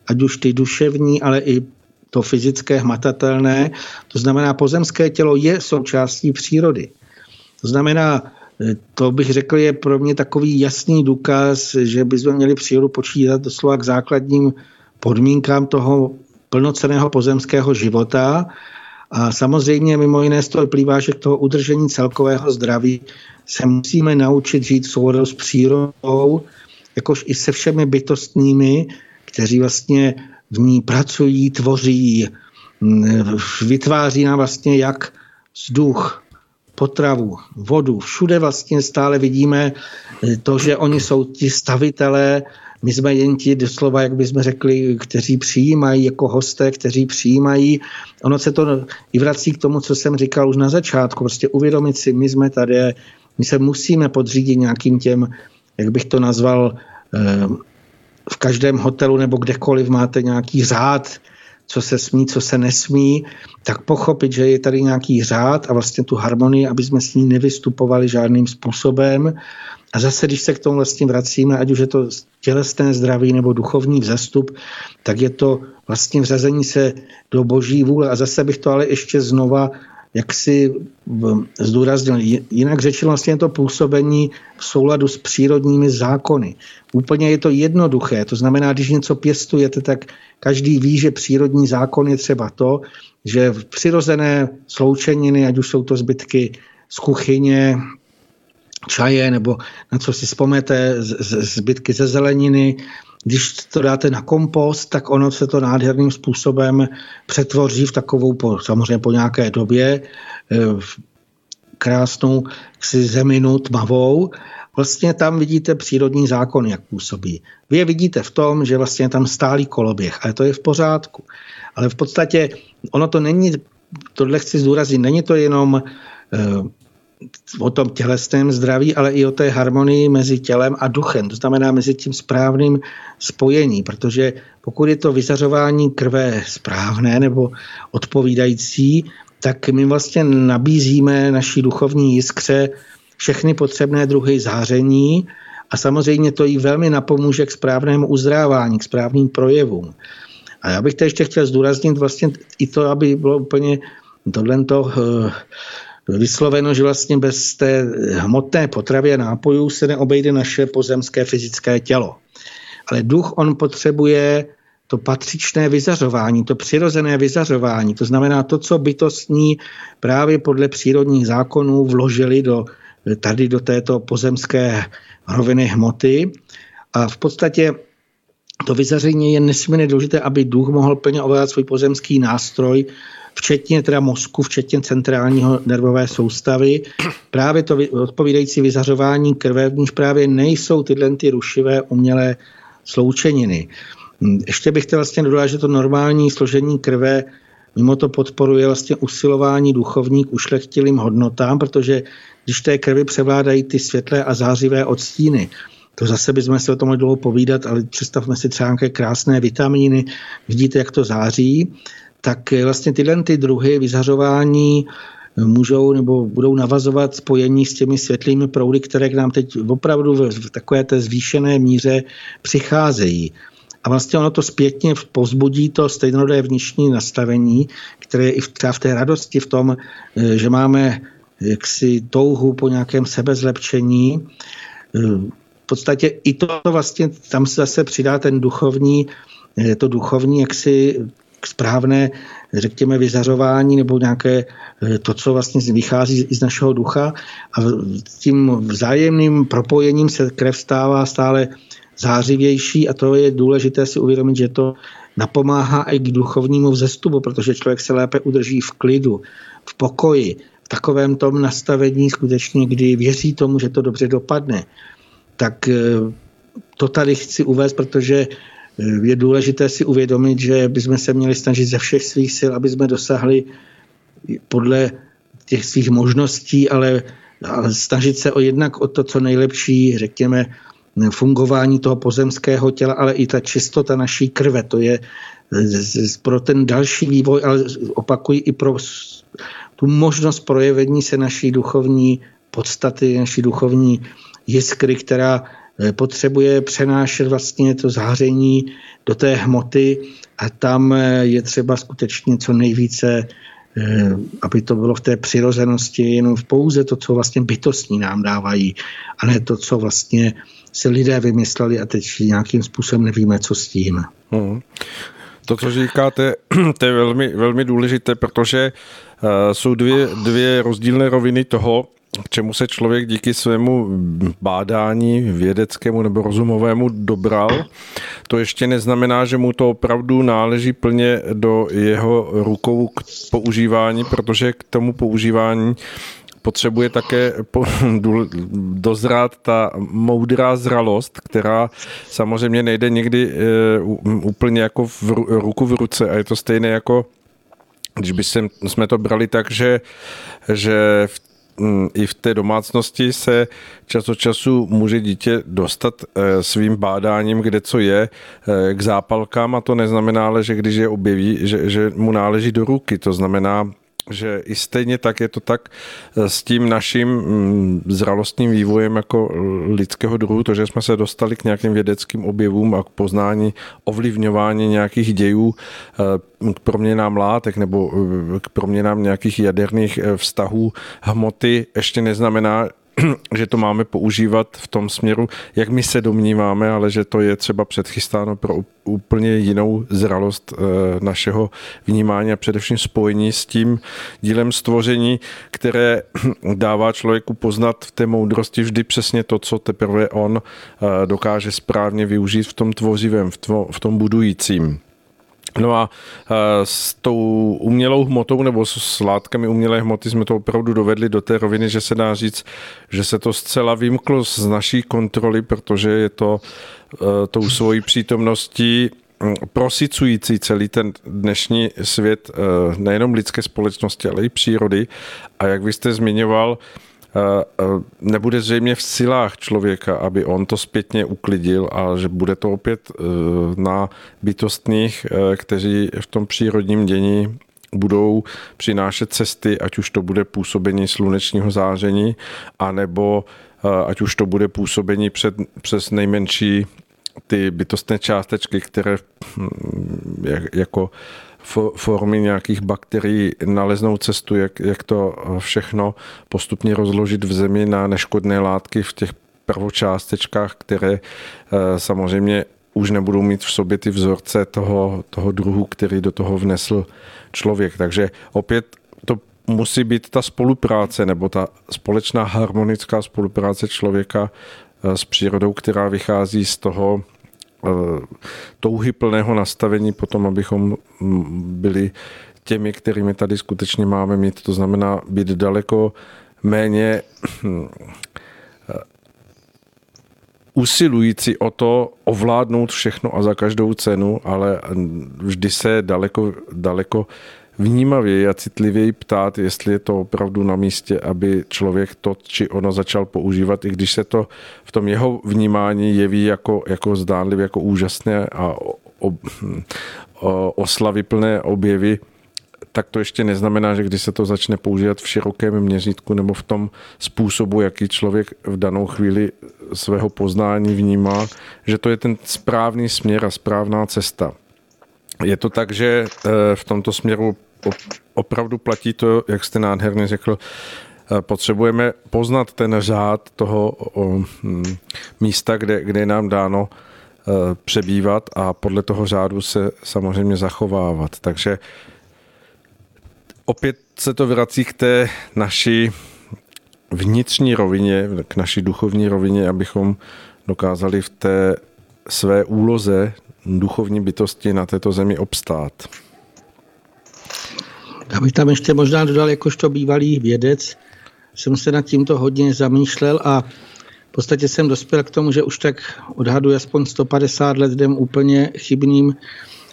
Speaker 3: ať už ty duševní, ale i to fyzické, hmatatelné. To znamená, pozemské tělo je součástí přírody. To znamená, to bych řekl je pro mě takový jasný důkaz, že bychom měli přírodu počítat doslova k základním podmínkám toho plnoceného pozemského života. A samozřejmě mimo jiné z toho vyplývá, že k toho udržení celkového zdraví se musíme naučit žít v souladu s přírodou, jakož i se všemi bytostnými, kteří vlastně v ní pracují, tvoří, vytváří nám vlastně jak vzduch, potravu, vodu. Všude vlastně stále vidíme eh, to, že oni jsou ti stavitelé, my jsme jen ti doslova, jak bychom řekli, kteří přijímají jako hosté, kteří přijímají. Ono se to i vrací k tomu, co jsem říkal už na začátku. Prostě uvědomit si, my jsme tady, my se musíme podřídit nějakým těm, jak bych to nazval, eh, v každém hotelu nebo kdekoliv máte nějaký řád, co se smí, co se nesmí, tak pochopit, že je tady nějaký řád a vlastně tu harmonii, aby jsme s ní nevystupovali žádným způsobem. A zase, když se k tomu vlastně vracíme, ať už je to tělesné zdraví nebo duchovní vzestup, tak je to vlastně vřazení se do boží vůle. A zase bych to ale ještě znova jak si zdůraznil. Jinak řečeno vlastně to působení v souladu s přírodními zákony. Úplně je to jednoduché, to znamená, když něco pěstujete, tak každý ví, že přírodní zákon je třeba to, že v přirozené sloučeniny, ať už jsou to zbytky z kuchyně, čaje, nebo na co si vzpomněte, zbytky ze zeleniny, když to dáte na kompost, tak ono se to nádherným způsobem přetvoří v takovou, po, samozřejmě po nějaké době, eh, krásnou si zeminu tmavou. Vlastně tam vidíte přírodní zákon, jak působí. Vy je vidíte v tom, že vlastně tam stálý koloběh, ale to je v pořádku. Ale v podstatě ono to není, tohle chci zdůraznit, není to jenom eh, o tom tělesném zdraví, ale i o té harmonii mezi tělem a duchem, to znamená mezi tím správným spojení, protože pokud je to vyzařování krve správné nebo odpovídající, tak my vlastně nabízíme naší duchovní jiskře všechny potřebné druhy záření a samozřejmě to jí velmi napomůže k správnému uzdrávání, k správným projevům. A já bych to ještě chtěl zdůraznit vlastně i to, aby bylo úplně tohle to, eh, vysloveno, že vlastně bez té hmotné potravy a nápojů se neobejde naše pozemské fyzické tělo. Ale duch on potřebuje to patřičné vyzařování, to přirozené vyzařování, to znamená to, co bytostní právě podle přírodních zákonů vložili do, tady do této pozemské roviny hmoty. A v podstatě to vyzaření je nesmírně důležité, aby duch mohl plně ovládat svůj pozemský nástroj, včetně teda mozku, včetně centrálního nervové soustavy. Právě to odpovídající vyzařování krve, v níž právě nejsou tyhle ty rušivé umělé sloučeniny. Ještě bych chtěl vlastně dodat, že to normální složení krve mimo to podporuje vlastně usilování duchovní k ušlechtilým hodnotám, protože když té krvi převládají ty světlé a zářivé odstíny, to zase bychom se o tom mohli dlouho povídat, ale představme si třeba nějaké krásné vitamíny, vidíte, jak to září, tak vlastně tyhle ty druhy vyzařování můžou nebo budou navazovat spojení s těmi světlými proudy, které k nám teď opravdu v takové té zvýšené míře přicházejí. A vlastně ono to zpětně pozbudí to stejnodé vnitřní nastavení, které je i v, třeba v té radosti, v tom, eh, že máme jaksi touhu po nějakém sebezlepšení. Eh, v podstatě i to vlastně, tam se zase přidá ten duchovní, eh, to duchovní jaksi správné, řekněme, vyzařování nebo nějaké to, co vlastně vychází z našeho ducha a tím vzájemným propojením se krev stává stále zářivější a to je důležité si uvědomit, že to napomáhá i k duchovnímu vzestupu, protože člověk se lépe udrží v klidu, v pokoji, v takovém tom nastavení skutečně, kdy věří tomu, že to dobře dopadne. Tak eh, to tady chci uvést, protože eh, je důležité si uvědomit, že bychom se měli snažit ze všech svých sil, aby jsme dosáhli podle těch svých možností, ale snažit se o jednak o to, co nejlepší, řekněme, fungování toho pozemského těla, ale i ta čistota naší krve. To je pro ten další vývoj, ale opakuji i pro tu možnost projevení se naší duchovní podstaty, naší duchovní jiskry, která potřebuje přenášet vlastně to záření do té hmoty a tam eh, je třeba skutečně co nejvíce eh, aby to bylo v té přirozenosti jenom v pouze to, co vlastně bytostní nám dávají, a ne to, co vlastně si lidé vymysleli a teď nějakým způsobem nevíme, co s tím. Hmm.
Speaker 2: To, co říkáte, to je velmi, velmi důležité, protože jsou dvě, dvě rozdílné roviny toho, k čemu se člověk díky svému bádání vědeckému nebo rozumovému dobral. To ještě neznamená, že mu to opravdu náleží plně do jeho rukou k používání, protože k tomu používání potřebuje také dozrát ta moudrá zralost, která samozřejmě nejde někdy eh, úplně jako v ruku v ruce a je to stejné jako když by jsme to brali tak, že, že v i v té domácnosti se čas od času může dítě dostat eh, svým bádáním, kde co je, eh, k zápalkám a to neznamená ale, že když je objeví, že, že mu náleží do ruky. To znamená, že i stejně tak je to tak eh, s tím naším mm, zralostním vývojem jako lidského druhu, to, že jsme se dostali k nějakým vědeckým objevům a k poznání ovlivňování nějakých dějů, eh, k proměnám látek nebo eh, k proměnám nějakých jaderných vztahů hmoty, ještě neznamená, že to máme používat v tom směru, jak my se domníváme, ale že to je třeba předchystáno pro úplně jinou zralost eh, našeho vnímání a především spojení s tím dílem stvoření, které dává člověku poznat v té moudrosti vždy přesně to, co teprve on eh, dokáže správně využít v tom tvořivém, v tom budujícím. No a s tou umělou hmotou nebo s látkami umělé hmoty jsme to opravdu dovedli do té roviny, že se dá říct, že se to zcela vymklo z naší kontroly, protože je to e, tou svojí přítomností prosicující celý ten dnešní svět e, nejenom lidské společnosti, ale i přírody. A jak vy jste zmiňoval, nebude zřejmě v silách člověka, aby on to zpětně uklidil a že bude to opět e, na bytostných, kteří v tom přírodním dění budou přinášet cesty, ať už to bude působení slunečního záření, anebo ať už to bude působení před, přes nejmenší ty bytostné částečky, které hm, jako formy nějakých bakterií naleznou cestu, jak, jak to všechno postupně rozložit v zemi na neškodné látky v těch prvočástečkách, které eh, samozřejmě už nebudou mít v sobě ty vzorce toho, toho druhu, který do toho vnesl člověk. Takže opět to musí být ta spolupráce nebo ta společná harmonická spolupráce člověka eh, s přírodou, která vychází z toho Eh, touhy plného nastavení potom, abychom byli těmi, kterými tady skutečně máme mít. To znamená být daleko méně hm, eh, usilující o to ovládnout všechno a za každou cenu, ale vždy se daleko, daleko vnímavěji a citlivěji ptát, jestli je to opravdu na místě, aby člověk to či ono začal používat, i když se to v tom jeho vnímání jeví jako, jako zdánlivě, jako úžasné a o, o, o, oslavyplné objevy, tak to ještě neznamená, že když se to začne používat v širokém měřítku nebo v tom způsobu, jaký člověk v danou chvíli svého poznání vnímá, že to je ten správný směr a správná cesta. Je to tak, že eh, v tomto směru opravdu platí to, jak jste nádherně řekl, eh, potřebujeme poznat ten řád toho místa, kde, kde je nám dáno eh, přebývat a podle toho řádu se samozřejmě zachovávat. Takže opět se to vrací k té naší vnitřní rovině, k naší duchovní rovině, abychom dokázali v té své úloze duchovní bytosti na této zemi obstát.
Speaker 3: Já bych tam ještě možná dodal, jakožto bývalý vědec, jsem se nad tímto hodně zamýšlel a v podstatě jsem dospěl k tomu, že už tak odhadu aspoň 150 let jdem úplně chybným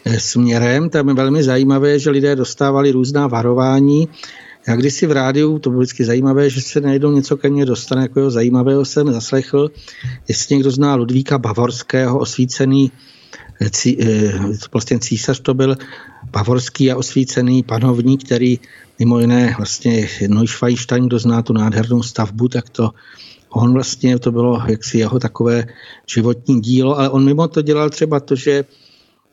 Speaker 3: eh, směrem. Tam je velmi zajímavé, že lidé dostávali různá varování. Já když si v rádiu, to bylo vždycky zajímavé, že se najednou něco ke mně dostane, jako zajímavého jsem zaslechl, jestli někdo zná Ludvíka Bavorského, osvícený cí, vlastně císař to byl bavorský a osvícený panovník, který mimo jiné vlastně Neuschweinstein, kdo zná tu nádhernou stavbu, tak to on vlastně, to bylo jaksi jeho takové životní dílo, ale on mimo to dělal třeba to, že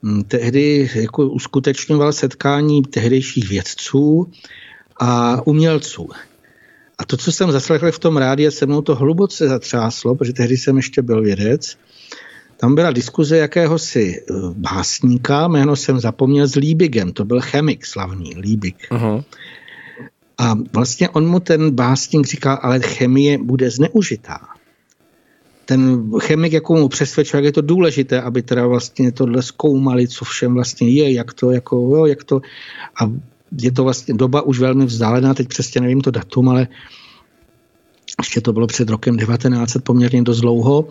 Speaker 3: hm, tehdy jako uskutečňoval setkání tehdejších vědců a umělců. A to, co jsem zaslechl v tom rádi, se mnou to hluboce zatřáslo, protože tehdy jsem ještě byl vědec, tam byla diskuze jakéhosi eh, básníka, jméno jsem zapomněl s Liebigem, to byl chemik slavný. Uh-huh. A vlastně on mu ten básník říkal, ale chemie bude zneužitá. Ten chemik jako mu přesvědčil, jak je to důležité, aby teda vlastně tohle zkoumali, co všem vlastně je, jak to, jako, jo, jak to, a je to vlastně doba už velmi vzdálená, teď přesně nevím to datum, ale ještě to bylo před rokem 1900 poměrně dost dlouho,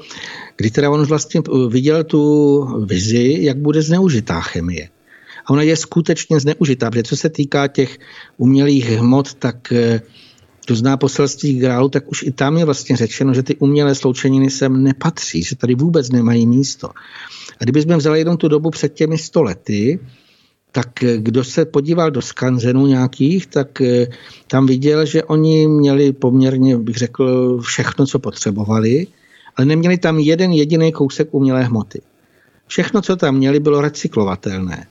Speaker 3: kdy teda on vlastně eh, viděl tu vizi, jak bude zneužitá chemie. A ona je skutečně zneužitá, protože co se týká těch umělých hmot, tak eh, to zná poselství grálu, tak už i tam je vlastně řečeno, že ty umělé sloučeniny sem nepatří, že tady vůbec nemají místo. A kdybychom vzali jenom tu dobu před těmi stolety, tak eh, kdo se podíval do skanzenů nějakých, tak eh, tam viděl, že oni měli poměrně, bych řekl, všechno, co potřebovali, ale neměli tam jeden jediný kousek umělé hmoty. Všechno, co tam měli, bylo recyklovatelné.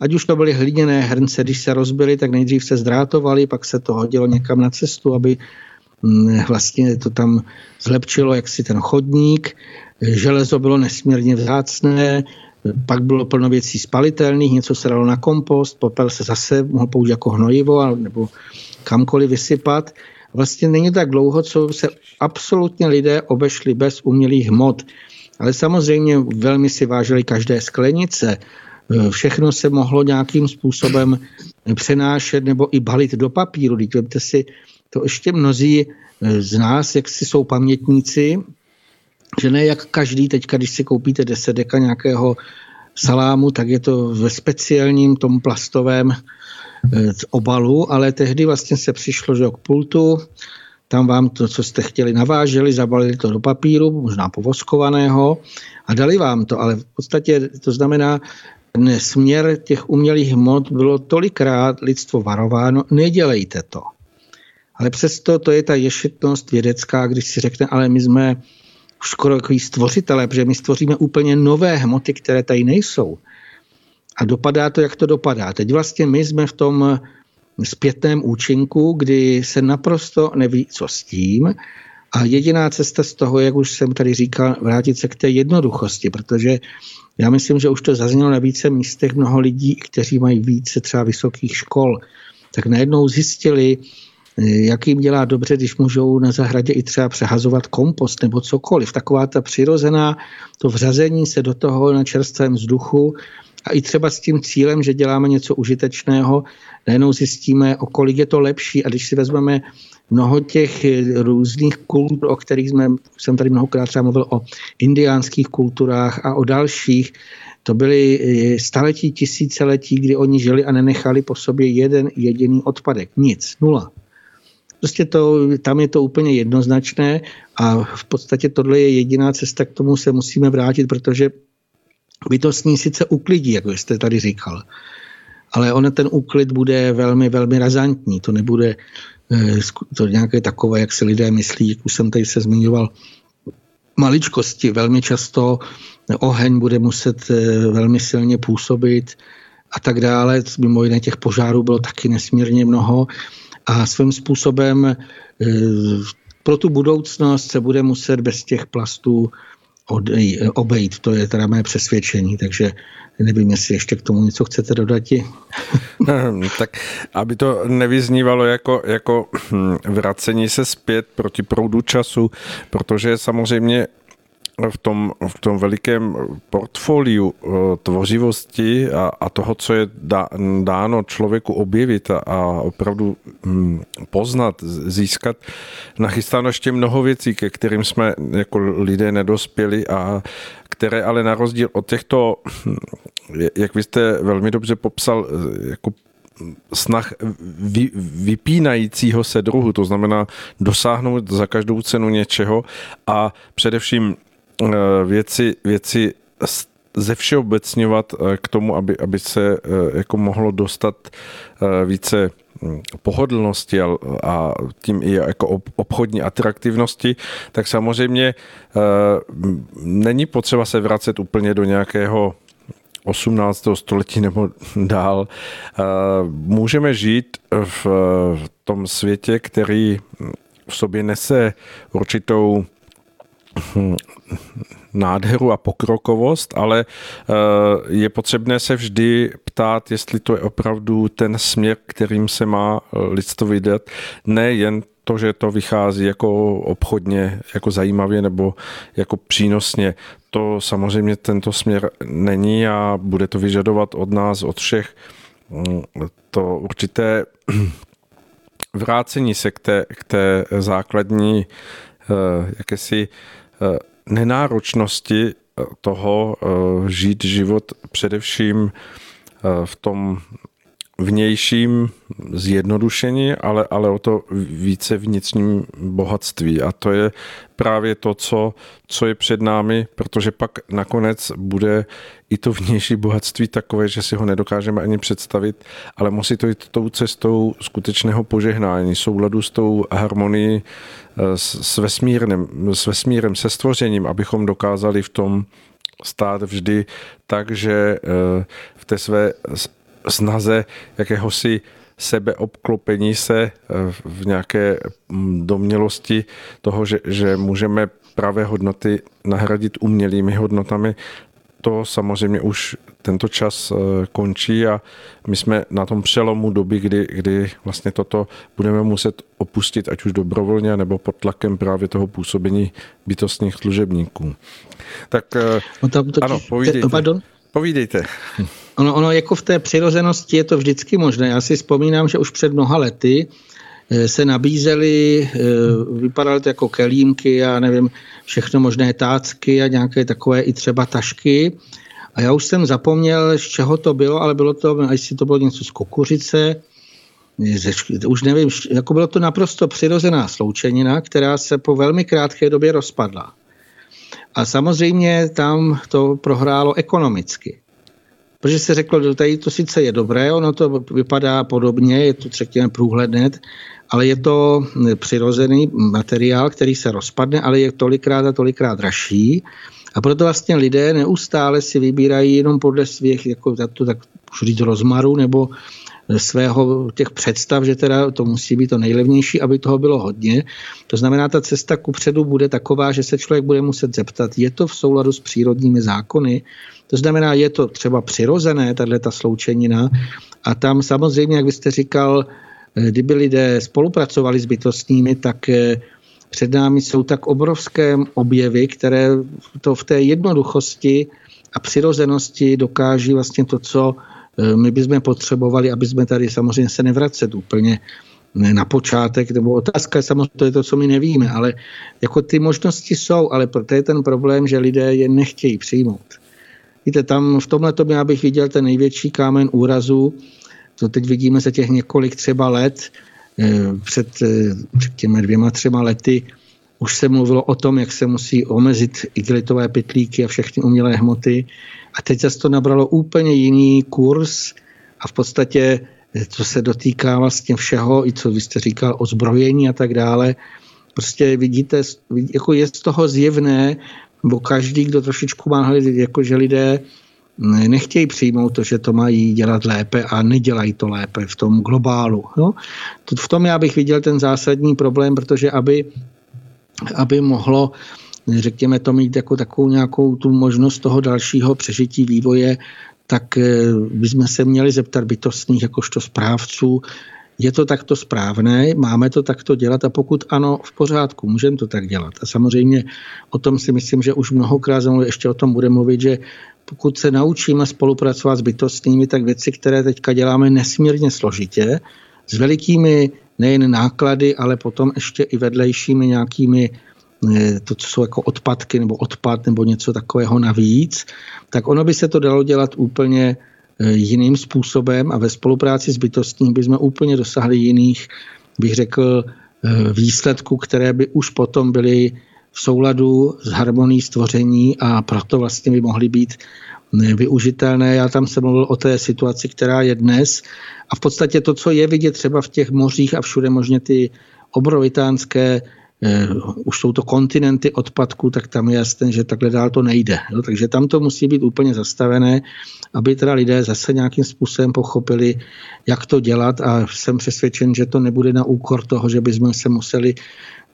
Speaker 3: Ať už to byly hliněné hrnce, když se rozbily, tak nejdřív se zdrátovali, pak se to hodilo někam na cestu, aby mm, vlastně to tam zlepčilo jaksi ten chodník. Železo bylo nesmírně vzácné, pak bylo plno věcí spalitelných, něco se dalo na kompost, popel se zase mohl použít jako hnojivo nebo kamkoliv vysypat. Vlastně není tak dlouho, co se absolutně lidé obešli bez umělých hmot. Ale samozřejmě velmi si vážili každé sklenice. Všechno se mohlo nějakým způsobem přenášet nebo i balit do papíru. Víte si, to ještě mnozí z nás, jak si jsou pamětníci, že ne jak každý teďka, když si koupíte 10 deka nějakého salámu, tak je to ve speciálním tom plastovém eh, obalu, ale tehdy vlastně se přišlo že k pultu, tam vám to, co jste chtěli, naváželi, zabalili to do papíru, možná povoskovaného a dali vám to, ale v podstatě to znamená, směr těch umělých hmot bylo tolikrát lidstvo varováno, nedělejte to. Ale přesto to je ta ješitnost vědecká, když si řekne, ale my jsme skoro takový stvořitelé, protože my stvoříme úplně nové hmoty, které tady nejsou. A dopadá to, jak to dopadá. Teď vlastně my jsme v tom zpětném účinku, kdy se naprosto neví, co s tím. A jediná cesta z toho, jak už jsem tady říkal, vrátit se k té jednoduchosti, protože já myslím, že už to zaznělo na více místech mnoho lidí, kteří mají více třeba vysokých škol, tak najednou zjistili, jak jim dělá dobře, když můžou na zahradě i třeba přehazovat kompost nebo cokoliv. Taková ta přirozená, to vřazení se do toho na čerstvém vzduchu a i třeba s tím cílem, že děláme něco užitečného, najednou zjistíme, o kolik je to lepší a když si vezmeme mnoho těch různých kultur, o kterých jsme, jsem tady mnohokrát třeba mluvil o indiánských kulturách a o dalších, to byly staletí, tisíciletí, kdy oni žili a nenechali po sobě jeden jediný odpadek. Nic, nula. Prostě to, tam je to úplně jednoznačné a v podstatě tohle je jediná cesta, k tomu se musíme vrátit, protože bytostní sice uklidí, jako jste tady říkal, ale on ten úklid bude velmi, velmi razantní. To nebude eh, to nějaké takové, jak si lidé myslí, jak už jsem tady se zmiňoval, maličkosti. Velmi často oheň bude muset eh, velmi silně působit a tak dále. Mimo jiné těch požárů bylo taky nesmírně mnoho a svým způsobem eh, pro tu budoucnost se bude muset bez těch plastů obejít. To je teda mé přesvědčení, takže nevím, jestli ještě k tomu něco chcete dodat.
Speaker 2: tak aby to nevyznívalo jako, jako hm, vracení se zpět proti proudu času, protože samozřejmě v tom, v tom velikém portfoliu eh, tvořivosti a, a toho, co je dá, dáno člověku objevit a, a opravdu hm, poznat, získat, nachystáno ještě mnoho věcí, ke kterým jsme jako lidé nedospěli a které ale na rozdíl od těchto, hm, jak vy jste velmi dobře popsal, eh, jako snah vy, vypínajícího se druhu, to znamená dosáhnout za každou cenu něčeho a především věci, věci ze všeobecňovat eh, k tomu, aby, aby se eh, jako mohlo dostat více hm, pohodlnosti a, a tím i jako obchodní atraktivnosti, tak samozřejmě není potřeba se vracet úplně do nějakého 18. století nebo dál. Můžeme žít v tom světě, který v sobě nese určitou hm, nádheru a pokrokovost, ale eh, je potřebné se vždy ptát, jestli to je opravdu ten směr, kterým se má eh, lidstvo vydat, ne jen to, že to vychází jako obchodně, jako zajímavě nebo jako přínosně. To samozřejmě tento směr není a bude to vyžadovat od nás, od všech mm, to určité vrácení se k té, k té základní eh, jakési nenáročnosti eh, toho eh, žít život především eh, v tom vnějším zjednodušení, ale, ale o to více vnitřním bohatství. A to je právě to, co, co je před námi, protože pak nakonec bude i to vnější bohatství takové, že si ho nedokážeme ani představit, ale musí to jít tou cestou skutečného požehnání, souladu s tou harmonií s, s, vesmírem, s vesmírem, se stvořením, abychom dokázali v tom stát vždy tak, že v té své snaze jakéhosi sebeobklopení se eh, v nějaké mm, domělosti toho, že, že můžeme pravé hodnoty nahradit umělými hodnotami, to samozřejmě už tento čas eh, končí a my jsme na tom přelomu doby, kdy, kdy vlastně toto budeme muset opustit, ať už dobrovolně, nebo pod tlakem právě toho působení bytostných služebníků. Tak eh, no tam totiž, ano, povídejte. Pardon? Povídejte.
Speaker 3: Ono, ono jako v té přirozenosti je to vždycky možné. Já si vzpomínám, že už před mnoha lety eh, se nabízely, eh, vypadaly to jako kelímky, já nevím, všechno možné tácky a nějaké takové i třeba tašky. A já už jsem zapomněl, z čeho to bylo, ale bylo to, jestli to bylo něco z kukuřice, už nevím, jako bylo to naprosto přirozená sloučenina, která se po velmi krátké době rozpadla. A samozřejmě tam to prohrálo ekonomicky. Protože se řeklo, tady to sice je dobré, ono to vypadá podobně, je to řekněme průhledné, ale je to přirozený materiál, který se rozpadne, ale je tolikrát a tolikrát dražší. A proto vlastně lidé neustále si vybírají jenom podle svých, jako to tak už říct, rozmaru nebo svého těch představ, že teda to musí být to nejlevnější, aby toho bylo hodně. To znamená, ta cesta kupředu bude taková, že se člověk bude muset zeptat, je to v souladu s přírodními zákony, to znamená, je to třeba přirozené, tahle ta sloučenina a tam samozřejmě, jak byste říkal, eh, kdyby lidé spolupracovali s bytostními, tak eh, před námi jsou tak obrovské objevy, které to v té jednoduchosti a přirozenosti dokáží vlastně to, co eh, my bychom potřebovali, aby jsme tady samozřejmě se nevracet úplně na počátek, nebo otázka je samozřejmě, to je to, co my nevíme, ale jako ty možnosti jsou, ale proto je ten problém, že lidé je nechtějí přijmout. Víte, tam v tomhle tom já bych viděl ten největší kámen úrazu, to teď vidíme za těch několik třeba let, eh, před, eh, před těmi dvěma, třema lety, už se mluvilo o tom, jak se musí omezit igelitové pytlíky a všechny umělé hmoty. A teď zase to nabralo úplně jiný kurz a v podstatě, co se dotýká vlastně všeho, i co vy jste říkal o zbrojení a tak dále, prostě vidíte, jako je z toho zjevné, bo každý, kdo trošičku má jako že lidé nechtějí přijmout to, že to mají dělat lépe a nedělají to lépe v tom globálu. No? V tom já bych viděl ten zásadní problém, protože aby aby mohlo řekněme to mít jako takovou nějakou tu možnost toho dalšího přežití vývoje, tak eh, bychom se měli zeptat bytostných jakožto správců, je to takto správné, máme to takto dělat a pokud ano, v pořádku, můžeme to tak dělat. A samozřejmě o tom si myslím, že už mnohokrát ještě o tom bude mluvit, že pokud se naučíme spolupracovat s bytostnými, tak věci, které teďka děláme nesmírně složitě, s velikými nejen náklady, ale potom ještě i vedlejšími nějakými eh, to, co jsou jako odpadky nebo odpad nebo něco takového navíc, tak ono by se to dalo dělat úplně eh, jiným způsobem a ve spolupráci s bytostním bychom úplně dosahli jiných, bych řekl, eh, výsledků, které by už potom byly v souladu s harmonií stvoření a proto vlastně by mohly být využitelné. Já tam jsem mluvil o té situaci, která je dnes a v podstatě to, co je vidět třeba v těch mořích a všude možně ty obrovitánské eh, už jsou to kontinenty odpadků, tak tam je jasné, že takhle dál to nejde. Jo? Takže tam to musí být úplně zastavené, aby teda lidé zase nějakým způsobem pochopili, jak to dělat a jsem přesvědčen, že to nebude na úkor toho, že bychom se museli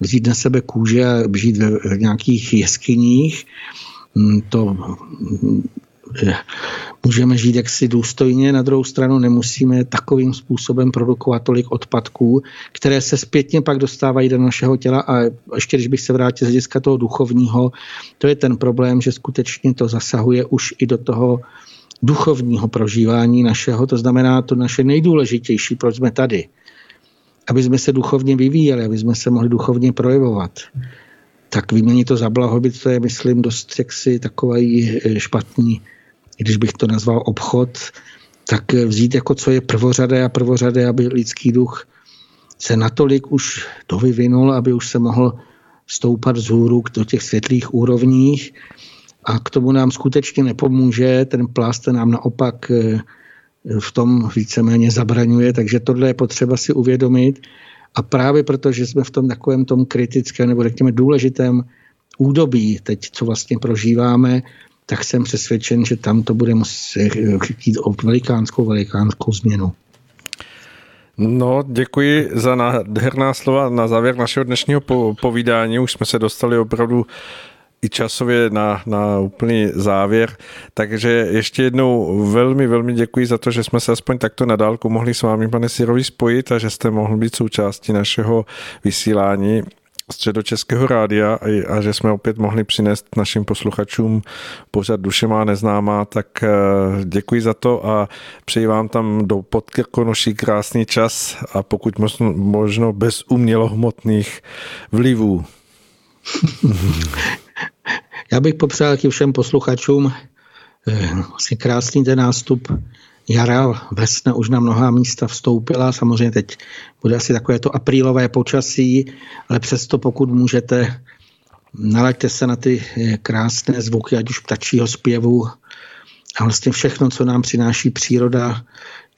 Speaker 3: vzít na sebe kůže a žít v nějakých jeskyních. Hmm, to můžeme žít jaksi důstojně, na druhou stranu nemusíme takovým způsobem produkovat tolik odpadků, které se zpětně pak dostávají do našeho těla a ještě když bych se vrátil z hlediska toho duchovního, to je ten problém, že skutečně to zasahuje už i do toho duchovního prožívání našeho, to znamená to naše nejdůležitější, proč jsme tady. Aby jsme se duchovně vyvíjeli, aby jsme se mohli duchovně projevovat. Tak vyměnit to za blahobyt, to je, myslím, dost jaksi takový eh, špatný. Když bych to nazval obchod, tak vzít jako co je prvořadé a prvořadé, aby lidský duch se natolik už dovyvinul, aby už se mohl stoupat vzhůru do těch světlých úrovních. A k tomu nám skutečně nepomůže, ten plást nám naopak eh, v tom víceméně zabraňuje, takže tohle je potřeba si uvědomit a právě proto, že jsme v tom takovém tom kritickém nebo řekněme důležitém údobí teď, co vlastně prožíváme, tak jsem přesvědčen, že tam to bude muset chtít o velikánskou, velikánskou změnu.
Speaker 2: No, děkuji za nádherná slova na závěr našeho dnešního povídání. Už jsme se dostali opravdu i časově na, na úplný závěr. Takže ještě jednou velmi, velmi děkuji za to, že jsme se aspoň takto na dálku mohli s vámi, pane Sirovi, spojit a že jste mohl být součástí našeho vysílání středočeského rádia a, a že jsme opět mohli přinést našim posluchačům pořad Duše má neznámá, tak eh, děkuji za to a přeji vám tam do Podkrkonoší krásný čas a pokud možno, možno bez umělohmotných vlivů.
Speaker 3: Já bych popřál všem posluchačům eh, vlastně krásný ten nástup jara, vesna už na mnoha místa vstoupila. Samozřejmě teď bude asi takové to aprílové počasí, ale přesto pokud můžete, nalaďte se na ty eh, krásné zvuky, ať už ptačího zpěvu a vlastně všechno, co nám přináší příroda.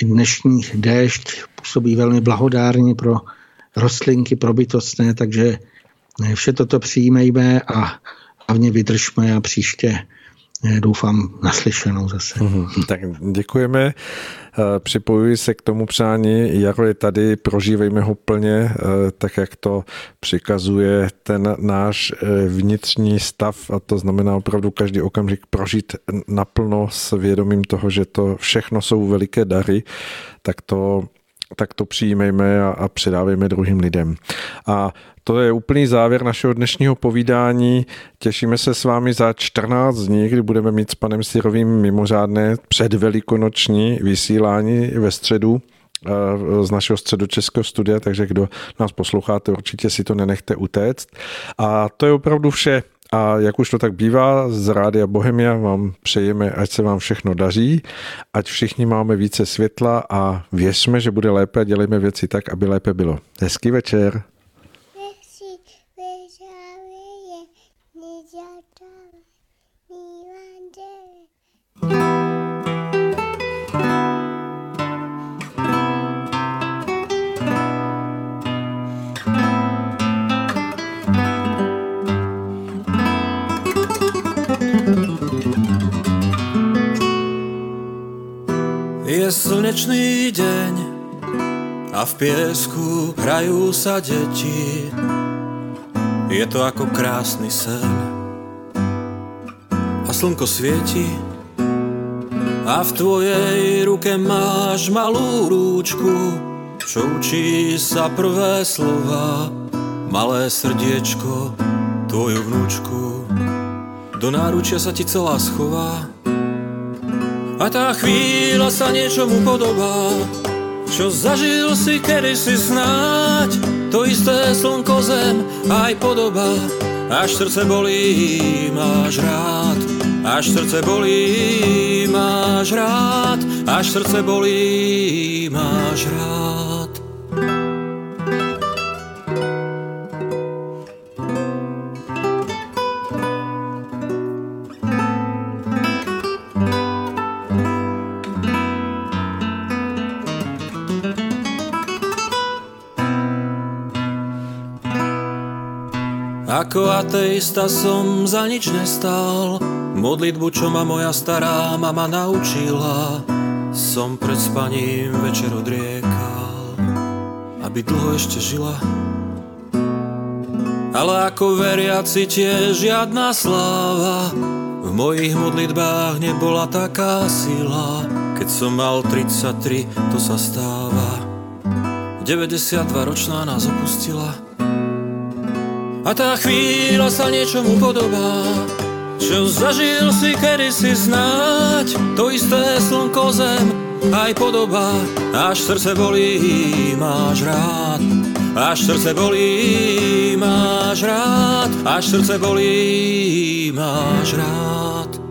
Speaker 3: I dnešní déšť působí velmi blahodárně pro rostlinky, pro bytostné, takže eh, vše toto přijímejme a hlavně vydržme a příště doufám naslyšenou zase. Mm,
Speaker 2: tak děkujeme. Eh, připojuji se k tomu přání. Jaro je tady, prožívejme ho plně, eh, tak jak to přikazuje ten náš eh, vnitřní stav a to znamená opravdu každý okamžik prožít naplno s vědomím toho, že to všechno jsou veliké dary, tak to tak to přijímejme a, a předávejme druhým lidem. A to je úplný závěr našeho dnešního povídání. Těšíme se s vámi za 14 dní, kdy budeme mít s panem Sirovým mimořádné předvelikonoční vysílání ve středu eh, z našeho středočeského studia, takže kdo nás posloucháte, určitě si to nenechte utéct. A to je opravdu vše. A jak už to tak bývá, z Rádia Bohemia vám přejeme, ať se vám všechno daří, ať všichni máme více světla a věřme, že bude lépe a dělejme věci tak, aby lépe bylo. Hezký večer.
Speaker 4: Je slnečný deň a v piesku hrajú sa deti. Je to ako krásny sen. A slnko svieti a v tvojej ruke máš malú rúčku, čo učí sa prvé slova. Malé srdiečko, tvoju vnúčku, do náručia sa ti celá schová. A tá chvíľa sa niečomu podobá. Čo zažil si kedy si snáď To isté slnko zem aj podoba Až srdce bolí, máš rád. Až srdce bolí, máš rád. Až srdce bolí, máš rád Ako ateista som za nič nestal. Modlitbu, čo ma moja stará mama naučila Som pred spaním večer odriekal Aby dlho ešte žila. Ale ako veriaci tiež žiadna sláva V mojich modlitbách nebola taká sila. Keď som mal 33, to sa stáva. 92 ročná nás opustila a tá chvíľa sa niečomu podobá Čo zažil si kedysi snáď To isté slnko zem aj podoba Až srdce bolí, máš rád. Až srdce bolí, máš rád. Až srdce bolí, máš rád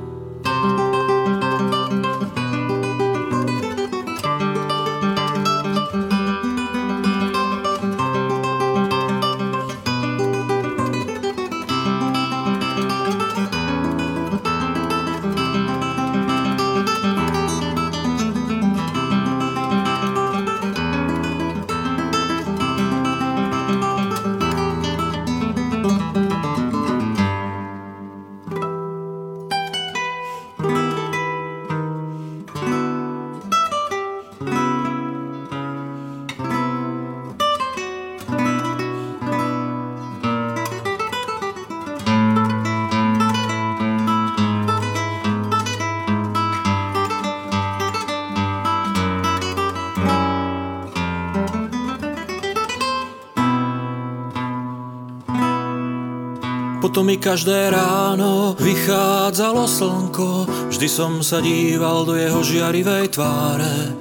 Speaker 4: Potom mi každé ráno vychádzalo slnko, vždy som sa díval do jeho žiarivej tváre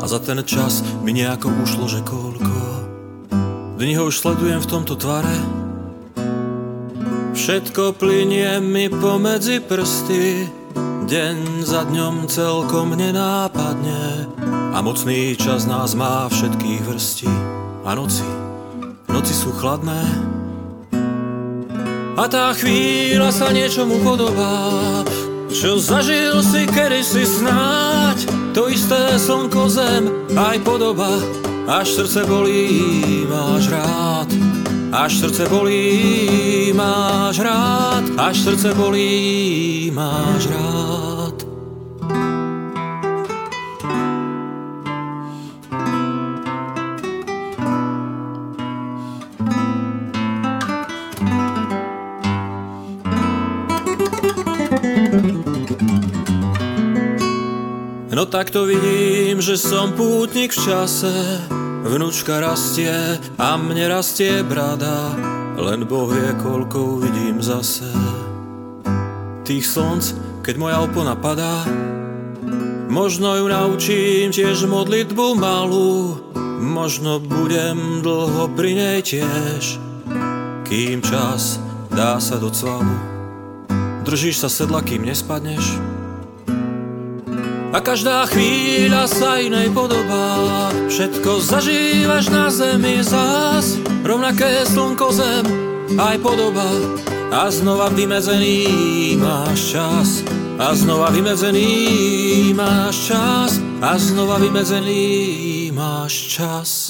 Speaker 4: a za ten čas mi nejako ušlo, že koľko dní ho už sledujem v tomto tvare. Všetko plinie mi pomedzi prsty, deň za dňom celkom nenápadne a mocný čas nás má všetkých vrsti a noci, noci sú chladné, a tá chvíľa sa niečomu podobá. Čo zažil si kedy si snáď To isté slnko zem aj podoba. Až srdce bolí, máš rád. Až srdce bolí, máš rád. Až srdce bolí, máš rád No tak to vidím, že som pútnik v čase. Vnúčka rastie a mne rastie brada. Len Boh vie, koľko vidím zase. Tých slnc, keď moja opona padá Možno ju naučím tiež modlitbu malú. Možno budem dlho pri nej tiež. Kým čas dá sa do cvalu Držíš sa sedla, kým nespadneš a každá chvíľa sa inej podobá. Všetko zažívaš na zemi zás Rovnaké slnko zem aj podoba. A znova vymedzený máš čas. A znova vymedzený máš čas. A znova vymedzený máš čas